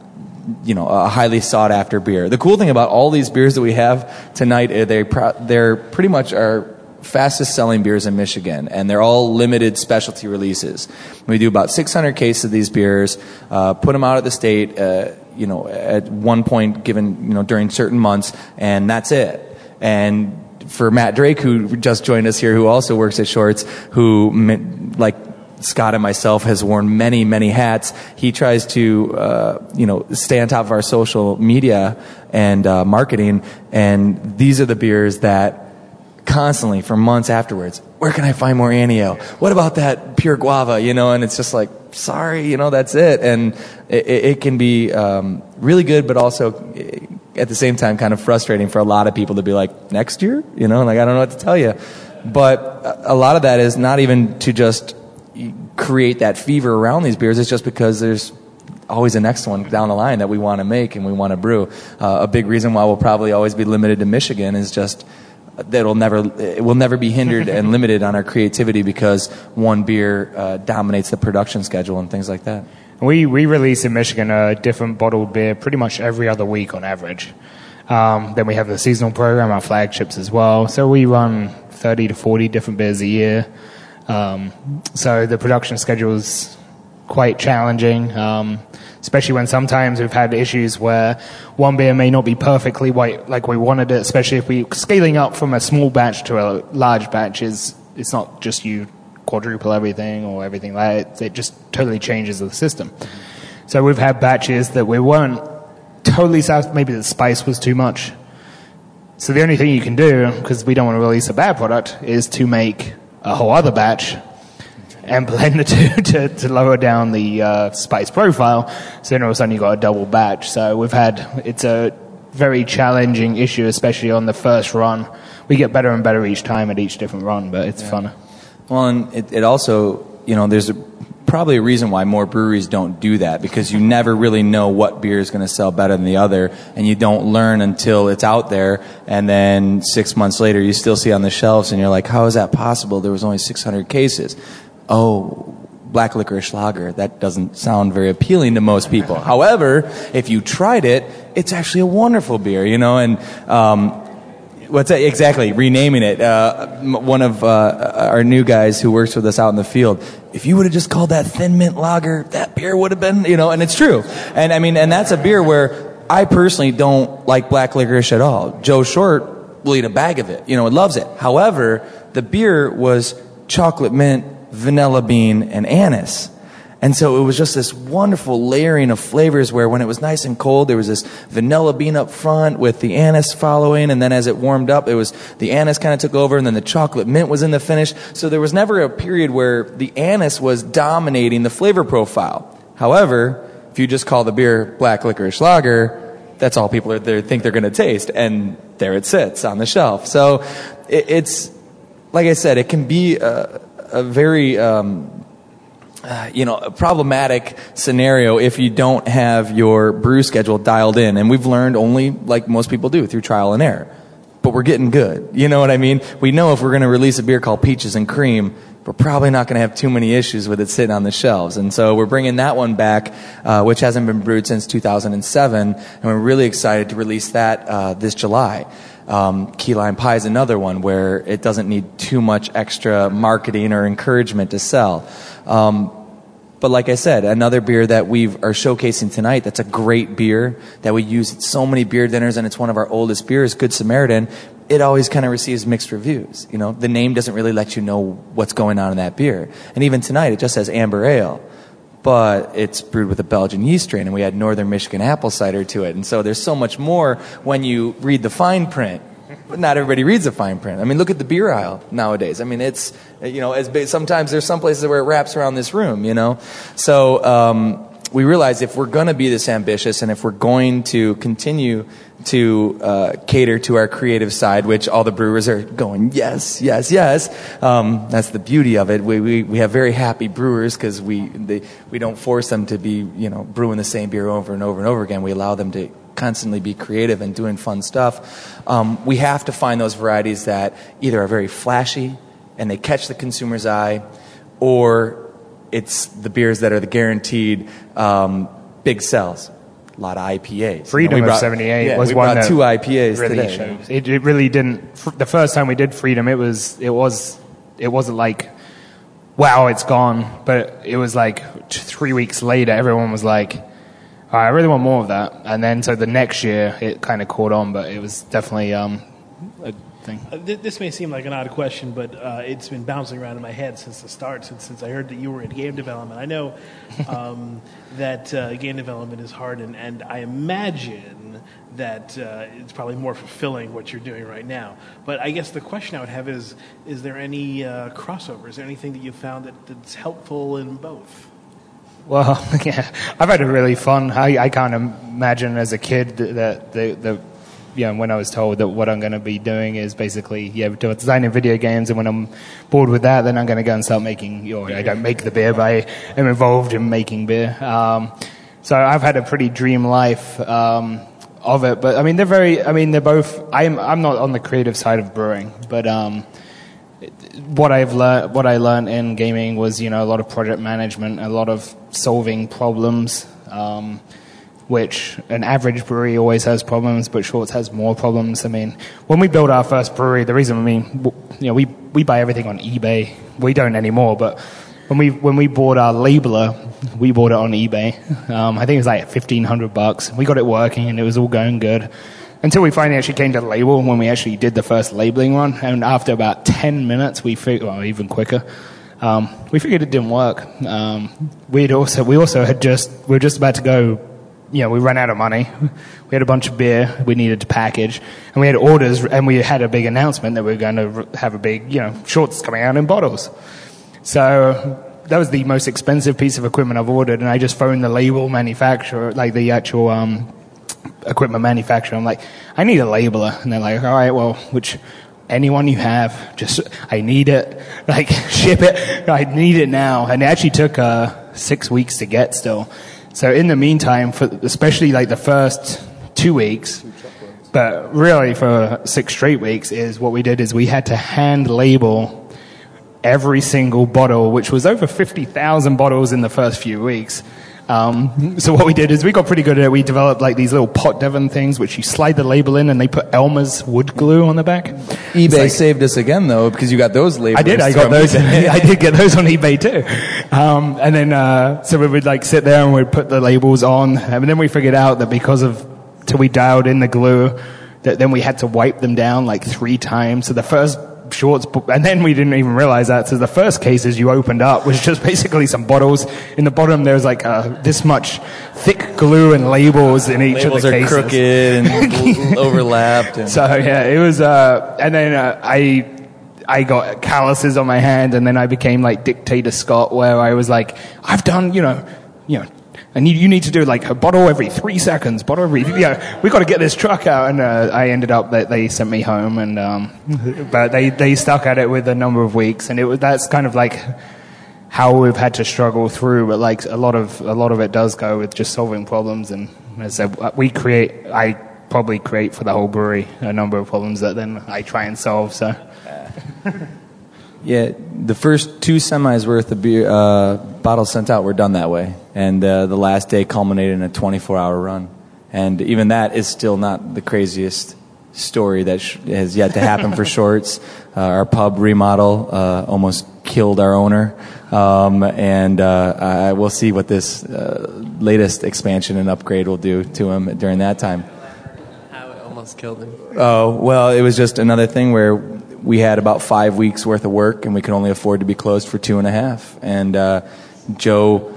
you know, a highly sought after beer. The cool thing about all these beers that we have tonight, uh, they they're pretty much our fastest selling beers in Michigan, and they're all limited specialty releases. We do about 600 cases of these beers, uh, put them out at the state, uh, you know, at one point given, you know, during certain months, and that's it. And for Matt Drake, who just joined us here, who also works at Shorts, who, like, Scott and myself has worn many, many hats. He tries to, uh, you know, stay on top of our social media and uh, marketing. And these are the beers that constantly for months afterwards. Where can I find more Anio? What about that pure guava? You know, and it's just like, sorry, you know, that's it. And it, it can be um, really good, but also eh, at the same time kind of frustrating for a lot of people to be like, next year, you know, like I don't know what to tell you. But a lot of that is not even to just create that fever around these beers. It's just because there's always a next one down the line that we want to make and we want to brew. Uh, a big reason why we'll probably always be limited to Michigan is just that'll never it will never be hindered and limited on our creativity because one beer uh, dominates the production schedule and things like that. We we release in Michigan a different bottled beer pretty much every other week on average. Um, then we have the seasonal program, our flagships as well. So we run 30 to 40 different beers a year. Um, so the production schedule is quite challenging. Um, especially when sometimes we've had issues where one beer may not be perfectly white like we wanted it, especially if we scaling up from a small batch to a large batch is it's not just you quadruple everything or everything like that. It just totally changes the system. So we've had batches that we weren't totally south. Maybe the spice was too much. So the only thing you can do, because we don't want to release a bad product, is to make a whole other batch and blend the two to, to lower down the uh, spice profile. So then all of a sudden you've got a double batch. So we've had it's a very challenging issue, especially on the first run. We get better and better each time at each different run, but it's yeah. fun. Well, and it, it also, you know, there's a, probably a reason why more breweries don't do that because you never really know what beer is going to sell better than the other, and you don't learn until it's out there, and then six months later you still see on the shelves, and you're like, how is that possible? There was only 600 cases oh, black licorice lager. That doesn't sound very appealing to most people. However, if you tried it, it's actually a wonderful beer, you know, and, um, what's that? Exactly, renaming it. Uh, one of uh, our new guys who works with us out in the field, if you would have just called that thin mint lager, that beer would have been, you know, and it's true. And I mean, and that's a beer where I personally don't like black licorice at all. Joe Short will eat a bag of it, you know, and loves it. However, the beer was chocolate mint vanilla bean, and anise. And so it was just this wonderful layering of flavors where when it was nice and cold, there was this vanilla bean up front with the anise following. And then as it warmed up, it was the anise kind of took over and then the chocolate mint was in the finish. So there was never a period where the anise was dominating the flavor profile. However, if you just call the beer black licorice lager, that's all people are, they think they're going to taste. And there it sits on the shelf. So it, it's, like I said, it can be, uh, a very um, uh, you know, a problematic scenario if you don't have your brew schedule dialed in. And we've learned only, like most people do, through trial and error. But we're getting good. You know what I mean? We know if we're going to release a beer called Peaches and Cream, we're probably not going to have too many issues with it sitting on the shelves. And so we're bringing that one back, uh, which hasn't been brewed since 2007, and we're really excited to release that uh, this July. Um, Key Lime Pie is another one where it doesn't need too much extra marketing or encouragement to sell. Um, but like I said, another beer that we are showcasing tonight that's a great beer that we use at so many beer dinners and it's one of our oldest beers, Good Samaritan. It always kind of receives mixed reviews. You know, the name doesn't really let you know what's going on in that beer. And even tonight, it just says amber ale. But it's brewed with a Belgian yeast strain, and we add Northern Michigan apple cider to it. And so there's so much more when you read the fine print but not everybody reads the fine print. I mean, look at the beer aisle nowadays. I mean, it's, you know, as sometimes there's some places where it wraps around this room, you know? So, um, we realize if we're going to be this ambitious and if we're going to continue to uh, cater to our creative side, which all the brewers are going, yes, yes, yes. Um, that's the beauty of it. We, we, we have very happy brewers because we, we don't force them to be, you know, brewing the same beer over and over and over again. We allow them to constantly be creative and doing fun stuff. Um, we have to find those varieties that either are very flashy and they catch the consumer's eye, or it's the beers that are the guaranteed um, big sells. A lot of IPAs. Freedom You know, we of 78 yeah, was we one brought two IPAs really today. shows. It, it really didn't. fr- The first time we did Freedom, it was it was it wasn't like, wow, it's gone. But it was like t- three weeks later, everyone was like, I really want more of that. And then so the next year, it kind of caught on, but it was definitely um, thing. Uh, th- this may seem like an odd question, but uh, it's been bouncing around in my head since the start, since, since I heard that you were in game development. I know um, that uh, game development is hard, and, and I imagine that uh, it's probably more fulfilling what you're doing right now. But I guess the question I would have is is there any uh, crossover? Is there anything that you found that, that's helpful in both? Well, yeah, I've had a really fun. I, I can't imagine as a kid that the, the you know, when I was told that what I'm going to be doing is basically yeah, designing video games, and when I'm bored with that, then I'm going to go and start making. Know, I don't make the beer, but I am involved in making beer. Um, so I've had a pretty dream life um, of it. But I mean, they're very. I mean, they're both. I'm I'm not on the creative side of brewing, but. Um, what I've learned, what I learned in gaming was, you know, a lot of project management, a lot of solving problems, um, which an average brewery always has problems, but Shorts has more problems. I mean, when we built our first brewery, the reason, I mean, you know, we, we buy everything on eBay. We don't anymore, but when we, when we bought our labeler, we bought it on eBay. Um, I think it was like 1500 bucks. We got it working and it was all going good until we finally actually came to the label when we actually did the first labeling run. And after about 10 minutes, we figured, well, even quicker, um, we figured it didn't work. Um, we'd also, we also had just, we were just about to go, you know, we ran out of money. We had a bunch of beer we needed to package, and we had orders, and we had a big announcement that we were going to have a big, you know, shorts coming out in bottles. So that was the most expensive piece of equipment I've ordered, and I just phoned the label manufacturer, like the actual um, equipment manufacturer. I'm like, I need a labeler, and they're like, all right, well, which anyone you have, just I need it, like ship it. I need it now, and it actually took uh, six weeks to get still. So in the meantime, for especially like the first two weeks, but really for six straight weeks, is what we did is we had to hand label every single bottle, which was over 50,000 bottles in the first few weeks. Um, so what we did is we got pretty good at it. We developed like these little pot Devon things, which you slide the label in, and they put Elmer's wood glue on the back. eBay like- saved us again though because you got those labels. I did. I got those. I did get those on eBay too. Um, and then uh, so we would like sit there and we'd put the labels on, and then we figured out that because of till we dialed in the glue, that then we had to wipe them down like three times. So the first shorts, and then we didn't even realize that. So the first cases you opened up was just basically some bottles. In the bottom, there was like uh, this much thick glue and labels in each labels of the cases. Labels are crooked and overlapped. And, So yeah, it was. Uh, and then uh, I I got calluses on my hand, and then I became like dictator Scott, where I was like, I've done, you know, you know. I need, you need to do like a bottle every three seconds, bottle every, you know, we got to get this truck out. And, uh, I ended up that they sent me home and, um, but they, they stuck at it with a number of weeks. And it was, that's kind of like how we've had to struggle through. But like a lot of, a lot of it does go with just solving problems. And as I said, we create, I probably create for the whole brewery a number of problems that then I try and solve. So. Yeah, the first two semis worth of beer uh, bottles sent out were done that way, and uh, the last day culminated in a 24-hour run. And even that is still not the craziest story that sh- has yet to happen for shorts. Uh, our pub remodel uh, almost killed our owner, um, and uh, I will see what this uh, latest expansion and upgrade will do to him during that time. How it almost killed him. Oh, well, it was just another thing where we had about five weeks worth of work and we could only afford to be closed for two and a half. And uh, Joe,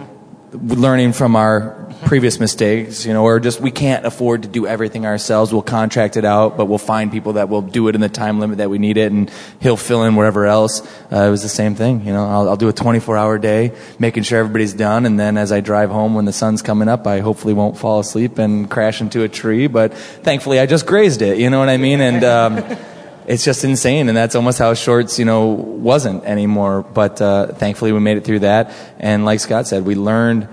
learning from our previous mistakes, you know, or just we can't afford to do everything ourselves. We'll contract it out, but we'll find people that will do it in the time limit that we need it, and he'll fill in whatever else. Uh, it was the same thing, you know. I'll, I'll do a 24-hour day, making sure everybody's done, and then as I drive home when the sun's coming up, I hopefully won't fall asleep and crash into a tree. But thankfully, I just grazed it. You know what I mean? And um, it's just insane, and that's almost how shorts, you know, wasn't anymore. But uh, thankfully, we made it through that, and like Scott said, we learned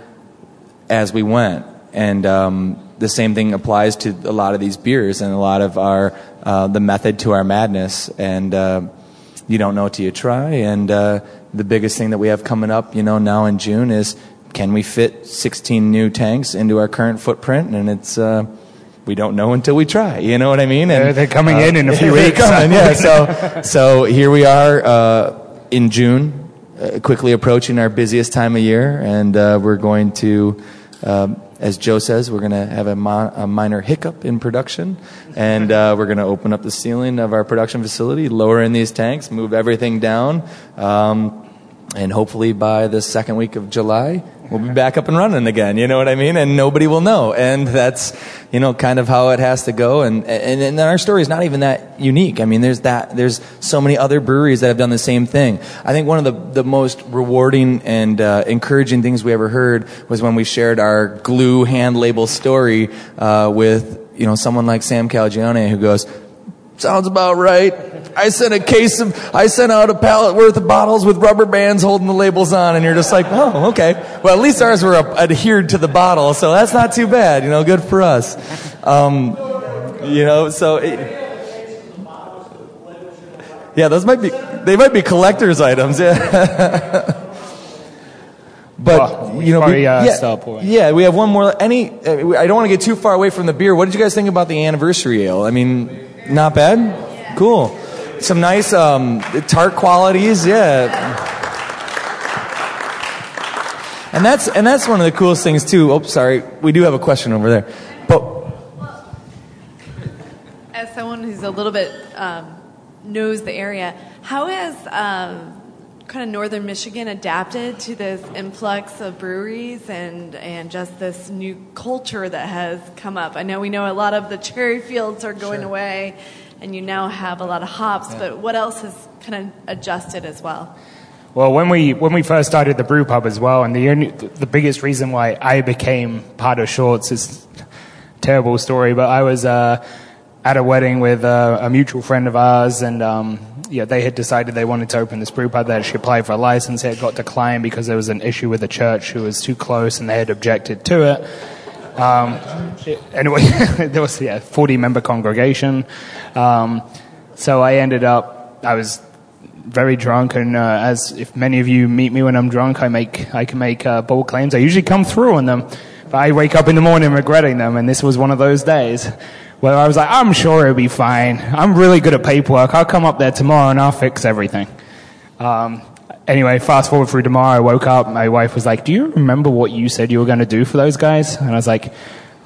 as we went, and um, the same thing applies to a lot of these beers and a lot of our uh, the method to our madness. And uh, you don't know till you try. And uh, the biggest thing that we have coming up, you know, now in June is can we fit 16 new tanks into our current footprint? And it's uh, we don't know until we try. You know what I mean? And, They're- they're coming in in a few weeks. coming, yeah. So, so here we are uh, in June, uh, quickly approaching our busiest time of year, and uh, we're going to, um, as Joe says, we're going to have a, mon- a minor hiccup in production, and uh, we're going to open up the ceiling of our production facility, lower in these tanks, move everything down. Um, and hopefully by the second week of July, we'll be back up and running again. You know what I mean? And nobody will know. And that's, you know, kind of how it has to go. And, and, and our story is not even that unique. I mean, there's that, there's so many other breweries that have done the same thing. I think one of the, the most rewarding and uh, encouraging things we ever heard was when we shared our glue hand label story uh, with, you know, someone like Sam Calagione who goes, Sounds about right. I sent a case of, I sent out a pallet worth of bottles with rubber bands holding the labels on, and you're just like, oh, okay. Well, at least ours were adhered to the bottle, so that's not too bad. You know, good for us. Um, you know, so it, yeah, those might be, they might be collector's items. Yeah. But Well, you know, we- probably, uh, yeah, yeah, we have one more. Any, uh, I don't want to get too far away from the beer. What did you guys think about the anniversary ale? I mean, not bad. Cool. Some nice um, tart qualities. Yeah. And that's and that's one of the coolest things too. Oh, sorry, we do have a question over there. But As someone who's a little bit um, knows the area, how has um, kind of northern Michigan adapted to this influx of breweries and and just this new culture that has come up? I know we know a lot of the cherry fields are going away, and you now have a lot of hops. But what else has kind of adjusted as well? Well, when we when we first started the brew pub as well, and the only, the biggest reason why I became part of Shorts is a terrible story, but I was uh, at a wedding with uh, a mutual friend of ours, and um, yeah, they had decided they wanted to open this brew pub. They actually applied for a license. It got declined because there was an issue with the church who was too close, and they had objected to it. Um, anyway, there was yeah, 40 member congregation. Um, so I ended up, I was very drunk, and uh, as if many of you meet me when I'm drunk, I make I can make uh, bold claims. I usually come through on them, but I wake up in the morning regretting them, and this was one of those days where I was like, I'm sure it'll be fine. I'm really good at paperwork. I'll come up there tomorrow and I'll fix everything. Um, anyway, fast forward through tomorrow. I woke up. My wife was like, "Do you remember what you said you were going to do for those guys?" And I was like.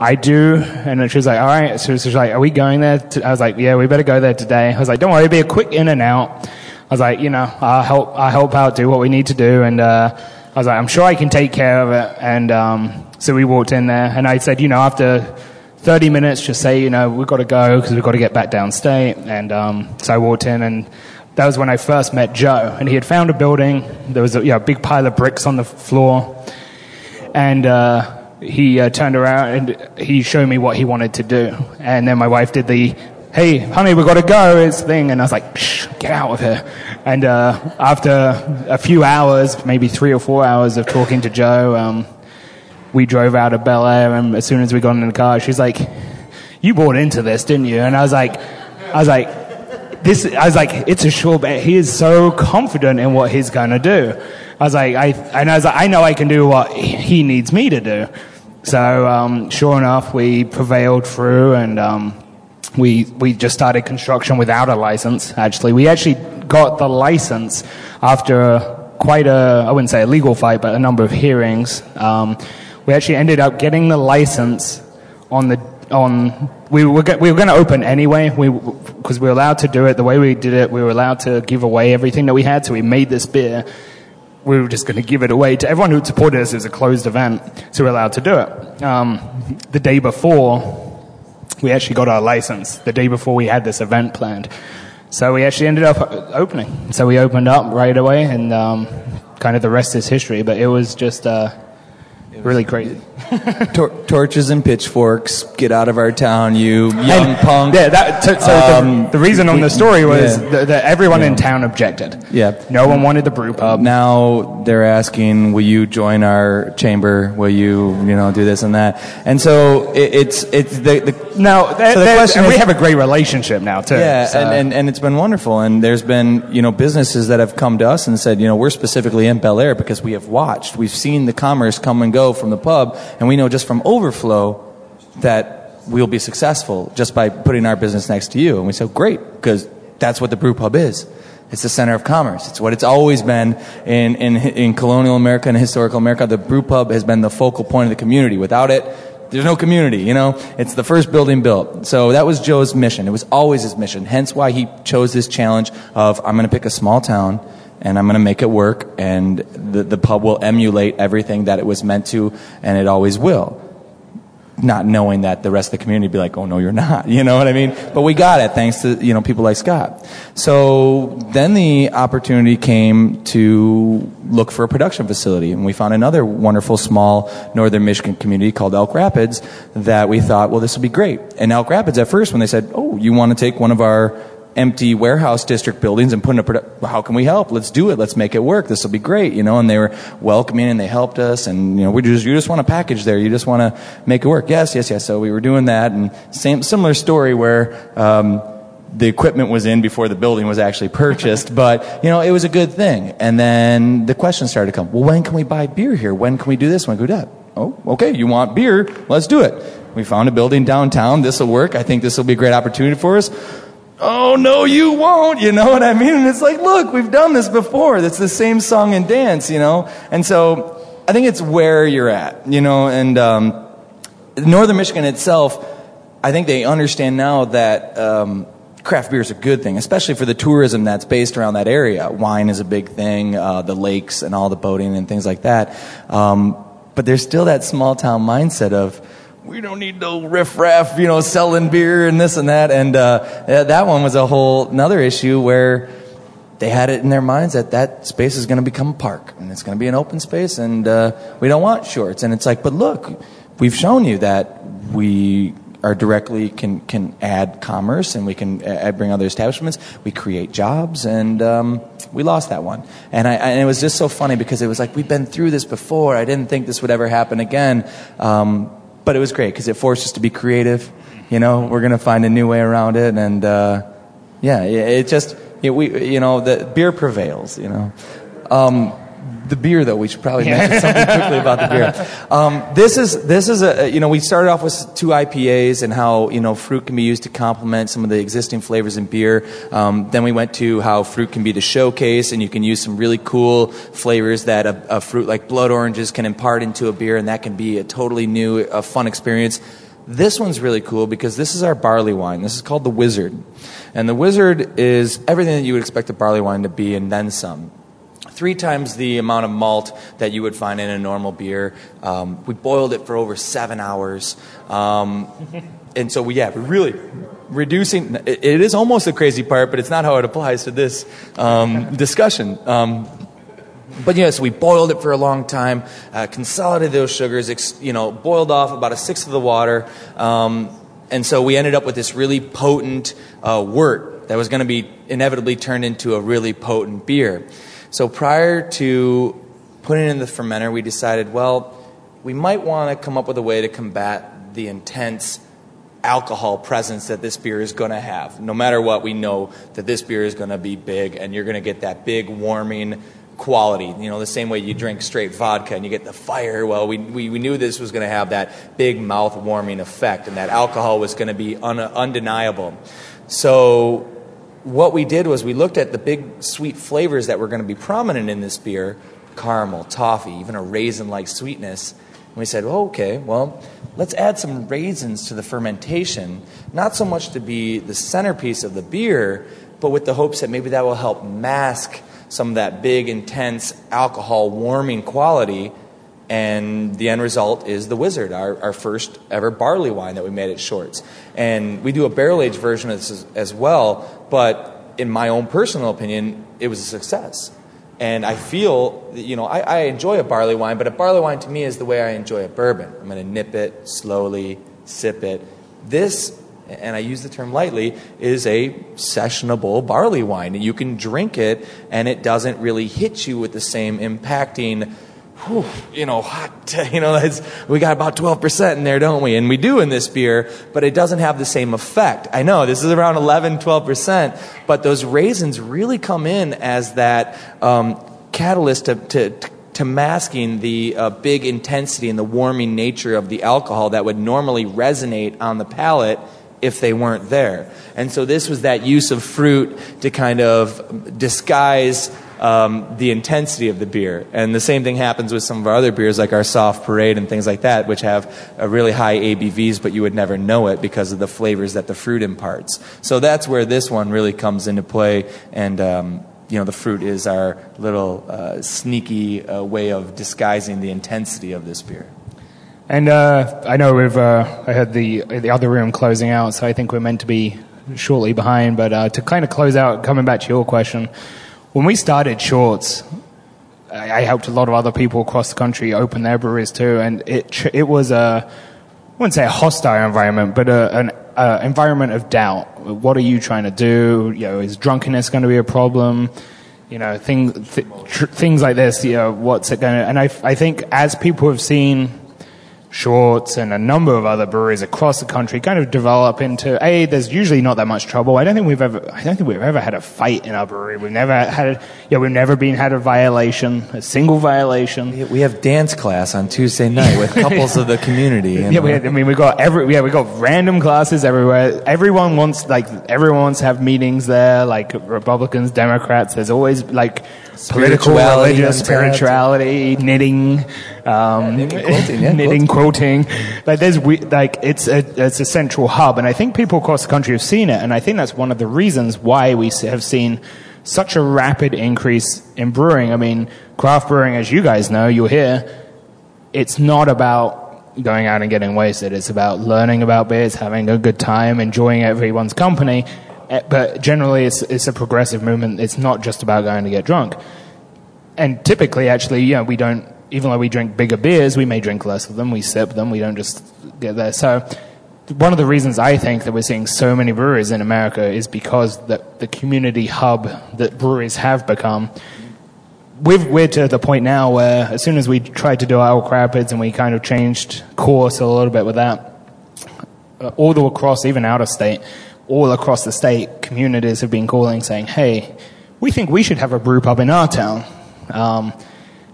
I do, and then she was like, "All right." So she was like, "Are we going there?" To-? I was like, "Yeah, we better go there today." I was like, "Don't worry, be a quick in and out." I was like, "You know, I'll help. I'll help out, do what we need to do." And uh, I was like, "I'm sure I can take care of it." And um, so we walked in there, and I said, "You know, after 30 minutes, just say, you know, we've got to go because we've got to get back downstate." And um, so I walked in, and that was when I first met Joe, and he had found a building. There was a you know, big pile of bricks on the floor, and uh, he uh, turned around and he showed me what he wanted to do. And then my wife did the, "Hey, honey, we've got to go," it's thing, and I was like, Shh, "Get out of here!" And uh, after a few hours, maybe three or four hours of talking to Joe, um, we drove out of Bellaire, and as soon as we got in the car, she's like, "You bought into this, didn't you?" And I was like, "I was like." This, I was like, it's a sure bet. He is so confident in what he's going to do. I was like, I, and I was like, I know I can do what he needs me to do. So, um, sure enough, we prevailed through and, um, we, we just started construction without a license, actually. We actually got the license after quite a, I wouldn't say a legal fight, but a number of hearings. Um, we actually ended up getting the license on the on we were we were going to open anyway. We because we were allowed to do it the way we did it. We were allowed to give away everything that we had so we made this beer. We were just going to give it away to everyone who supported us. It was a closed event so we were allowed to do it. Um, the day before we actually got our license. The day before we had this event planned. So we actually ended up opening. So we opened up right away and um, kind of the rest is history but it was just uh, really crazy. Tor- torches and pitchforks, get out of our town, you young punk. Yeah, that, so, so um, the, the, reason on the story was yeah. that, that, everyone yeah. in town objected. Yeah. No one wanted the brew pub. Now they're asking, will you join our chamber? Will you, you know, do this and that? And so it, it's, it's the, the now, that, so the question is, we have a great relationship now too. Yeah, so. and, and, and it's been wonderful. And there's been, you know, businesses that have come to us and said, you know, we're specifically in Bellaire because we have watched, we've seen the commerce come and go from the pub, and we know just from overflow that we'll be successful just by putting our business next to you. And we said, great, because that's what the brew pub is. It's the center of commerce. It's what it's always been in, in, in colonial America and historical America. The brew pub has been the focal point of the community. Without it, there's no community, you know? It's the first building built. So that was Joe's mission. It was always his mission. Hence why he chose this challenge of, I'm going to pick a small town and I'm going to make it work, and the, the pub will emulate everything that it was meant to, and it always will. Not knowing that the rest of the community be like, oh no, you're not. You know what I mean? But we got it thanks to, you know, people like Scott. So then the opportunity came to look for a production facility, and we found another wonderful small northern Michigan community called Elk Rapids that we thought, well, this would be great. And Elk Rapids at first, when they said, oh, you want to take one of our empty warehouse district buildings and putting a produ- how can we help let's do it let's make it work this will be great you know and they were welcoming and they helped us and you know we just you just want a package there you just want to make it work yes yes yes so we were doing that and same similar story where um, the equipment was in before the building was actually purchased, but you know it was a good thing. And then the questions started to come. Well, when can we buy beer here? When can we do this? When can we do that? Oh, okay. You want beer? Let's do it. We found a building downtown. This will work. I think this will be a great opportunity for us oh no you won't you know what i mean? And it's like look we've done this before. It's the same song and dance you know? And so i think it's where you're at you know? And um, northern michigan itself i think they understand now that um, craft beer is a good thing especially for the tourism that's based around that area. Wine is a big thing uh, the lakes and all the boating and things like that. Um, but there's still that small town mindset of we don't need no riffraff, you know, selling beer and this and that. And uh, that one was a whole another issue where they had it in their minds that that space is going to become a park and it's going to be an open space, and uh, we don't want shorts. And it's like, but look, we've shown you that we are directly can can add commerce and we can add, bring other establishments. We create jobs, and um, we lost that one. And I and it was just so funny because it was like we've been through this before. I didn't think this would ever happen again. Um, but it was great because it forced us to be creative. You know, we're going to find a new way around it, and uh, yeah, it just you know, we you know the beer prevails. You know. Um, the beer, though, we should probably mention something quickly about the beer. Um, this is this is a you know we started off with two IPAs and how you know fruit can be used to complement some of the existing flavors in beer. Um, then we went to how fruit can be the showcase, and you can use some really cool flavors that a, a fruit like blood oranges can impart into a beer, and that can be a totally new, a fun experience. This one's really cool because this is our barley wine. This is called the Wizard. And the Wizard is everything that you would expect a barley wine to be and then some three times the amount of malt that you would find in a normal beer. Um, we boiled it for over seven hours. Um, and so we, yeah, we're really reducing. It, it is almost the crazy part, but it's not how it applies to this um, discussion. Um, but yes, we boiled it for a long time, uh, consolidated those sugars, ex, you know, boiled off about a sixth of the water, um, and so we ended up with this really potent uh, wort that was going to be inevitably turned into a really potent beer. So prior to putting it in the fermenter, we decided, well, we might want to come up with a way to combat the intense alcohol presence that this beer is going to have. No matter what, we know that this beer is going to be big, and you're going to get that big warming quality. You know, the same way you drink straight vodka and you get the fire. Well, we, we, we knew this was going to have that big mouth warming effect, and that alcohol was going to be un, undeniable. So, what we did was we looked at the big sweet flavors that were going to be prominent in this beer caramel, toffee, even a raisin like sweetness. And we said, oh, okay, well, let's add some raisins to the fermentation, not so much to be the centerpiece of the beer, but with the hopes that maybe that will help mask some of that big, intense alcohol warming quality. And the end result is the Wizard, our, our first ever barley wine that we made at Shorts. And we do a barrel aged version of this as, as well, but in my own personal opinion, it was a success. And I feel, you know, I, I, enjoy a barley wine, but a barley wine to me is the way I enjoy a bourbon. I'm going to nip it slowly, sip it. This, and I use the term lightly, is a sessionable barley wine. You can drink it, and it doesn't really hit you with the same impacting whew, you know, hot, you know, we got about 12% in there, don't we? And we do in this beer, but it doesn't have the same effect. I know this is around 11, 12%, but those raisins really come in as that um, catalyst to, to, to masking the uh, big intensity and the warming nature of the alcohol that would normally resonate on the palate if they weren't there. And so this was that use of fruit to kind of disguise um, the intensity of the beer. And the same thing happens with some of our other beers, like our Soft Parade and things like that, which have really high ABVs, but you would never know it because of the flavors that the fruit imparts. So that's where this one really comes into play. And um, you know, the fruit is our little uh, sneaky uh, way of disguising the intensity of this beer. And uh, I know we've uh, I heard the the other room closing out, so I think we're meant to be shortly behind. But uh, to kind of close out, coming back to your question, when we started Shorts, I helped a lot of other people across the country open their breweries too, and it it was a I wouldn't say a hostile environment, but a, an a environment of doubt. What are you trying to do? You know, is drunkenness going to be a problem? You know, things th- tr- things like this. You know, what's it going to? And I I think as people have seen Shorts and a number of other breweries across the country kind of develop into a. There's usually not that much trouble. I don't think we've ever. I don't think we've ever had a fight in our brewery. We've never had. A, yeah, we've never been had a violation, a single violation. We have dance class on Tuesday night with couples of the community. Yeah, we, I mean, we got every. Yeah, we got random classes everywhere. Everyone wants like everyone wants to have meetings there. Like Republicans, Democrats. There's always like political, religious, spirituality, knitting, um, knitting, quilting, yeah, knitting, quilting. Like there's like it's a it's a central hub, and I think people across the country have seen it, and I think that's one of the reasons why we have seen such a rapid increase in brewing. I mean, craft brewing, as you guys know, you're here. It's not about going out and getting wasted. It's about learning about beers, having a good time, enjoying everyone's company but generally it's, it's a progressive movement. It's not just about going to get drunk. And typically, actually, yeah, we don't, even though we drink bigger beers, we may drink less of them. We sip them. We don't just get there. So one of the reasons I think that we're seeing so many breweries in America is because the, the community hub that breweries have become. We've, we're to the point now where as soon as we tried to do our Rapids and we kind of changed course a little bit with that, uh, all the way across, even out of state, all across the state, communities have been calling saying, hey, we think we should have a brew pub in our town. Um,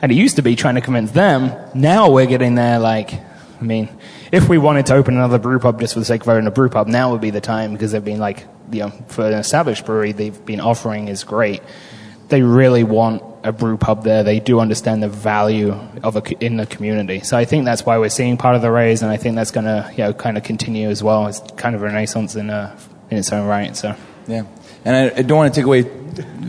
and it used to be trying to convince them. Now we're getting there like, I mean, if we wanted to open another brew pub just for the sake of owning a brew pub, now would be the time because they've been like, you know, for an established brewery, they've been offering is great. They really want a brew pub there. They do understand the value of a, in the community. So I think that's why we're seeing part of the raise, and I think that's going to, you know, kind of continue as well. It's kind of a renaissance in uh, in its own right. So. Yeah, and I, I don't want to take away.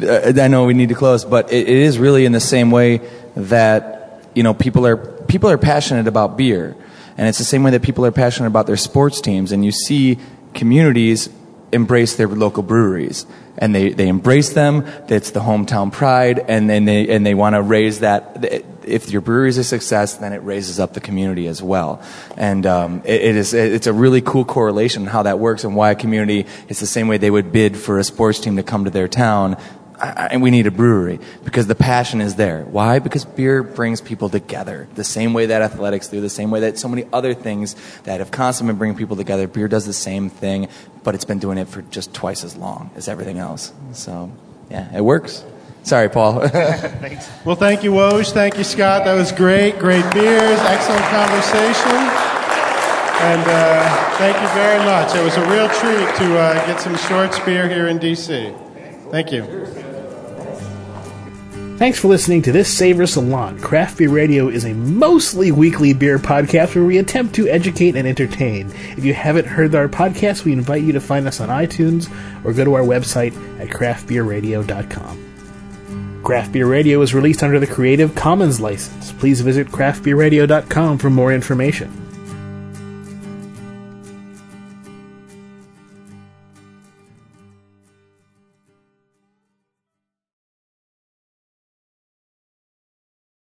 Uh, I know we need to close, but it, it is really in the same way that you know people are people are passionate about beer, and it's the same way that people are passionate about their sports teams, and you see communities embrace their local breweries. And they, they embrace them. It's the hometown pride. And then they and they want to raise that if your brewery is a success, then it raises up the community as well. And um, it, it is it's a really cool correlation how that works and why a community. It's the same way they would bid for a sports team to come to their town. And we need a brewery because the passion is there. Why? Because beer brings people together the same way that athletics do, the same way that so many other things that have constantly been bringing people together. Beer does the same thing, but it's been doing it for just twice as long as everything else. So, yeah, it works. Sorry, Paul. Thanks. Well, thank you, Woj. Thank you, Scott. That was great. Great beers. Excellent conversation. And uh, thank you very much. It was a real treat to uh, get some Shorts beer here in D.C. Thank you. Thanks for listening to this Savor Salon. Craft Beer Radio is a mostly weekly beer podcast where we attempt to educate and entertain. If you haven't heard our podcast, we invite you to find us on iTunes or go to our website at craftbeerradio.com. Craft Beer Radio is released under the Creative Commons license. Please visit craftbeerradio.com for more information.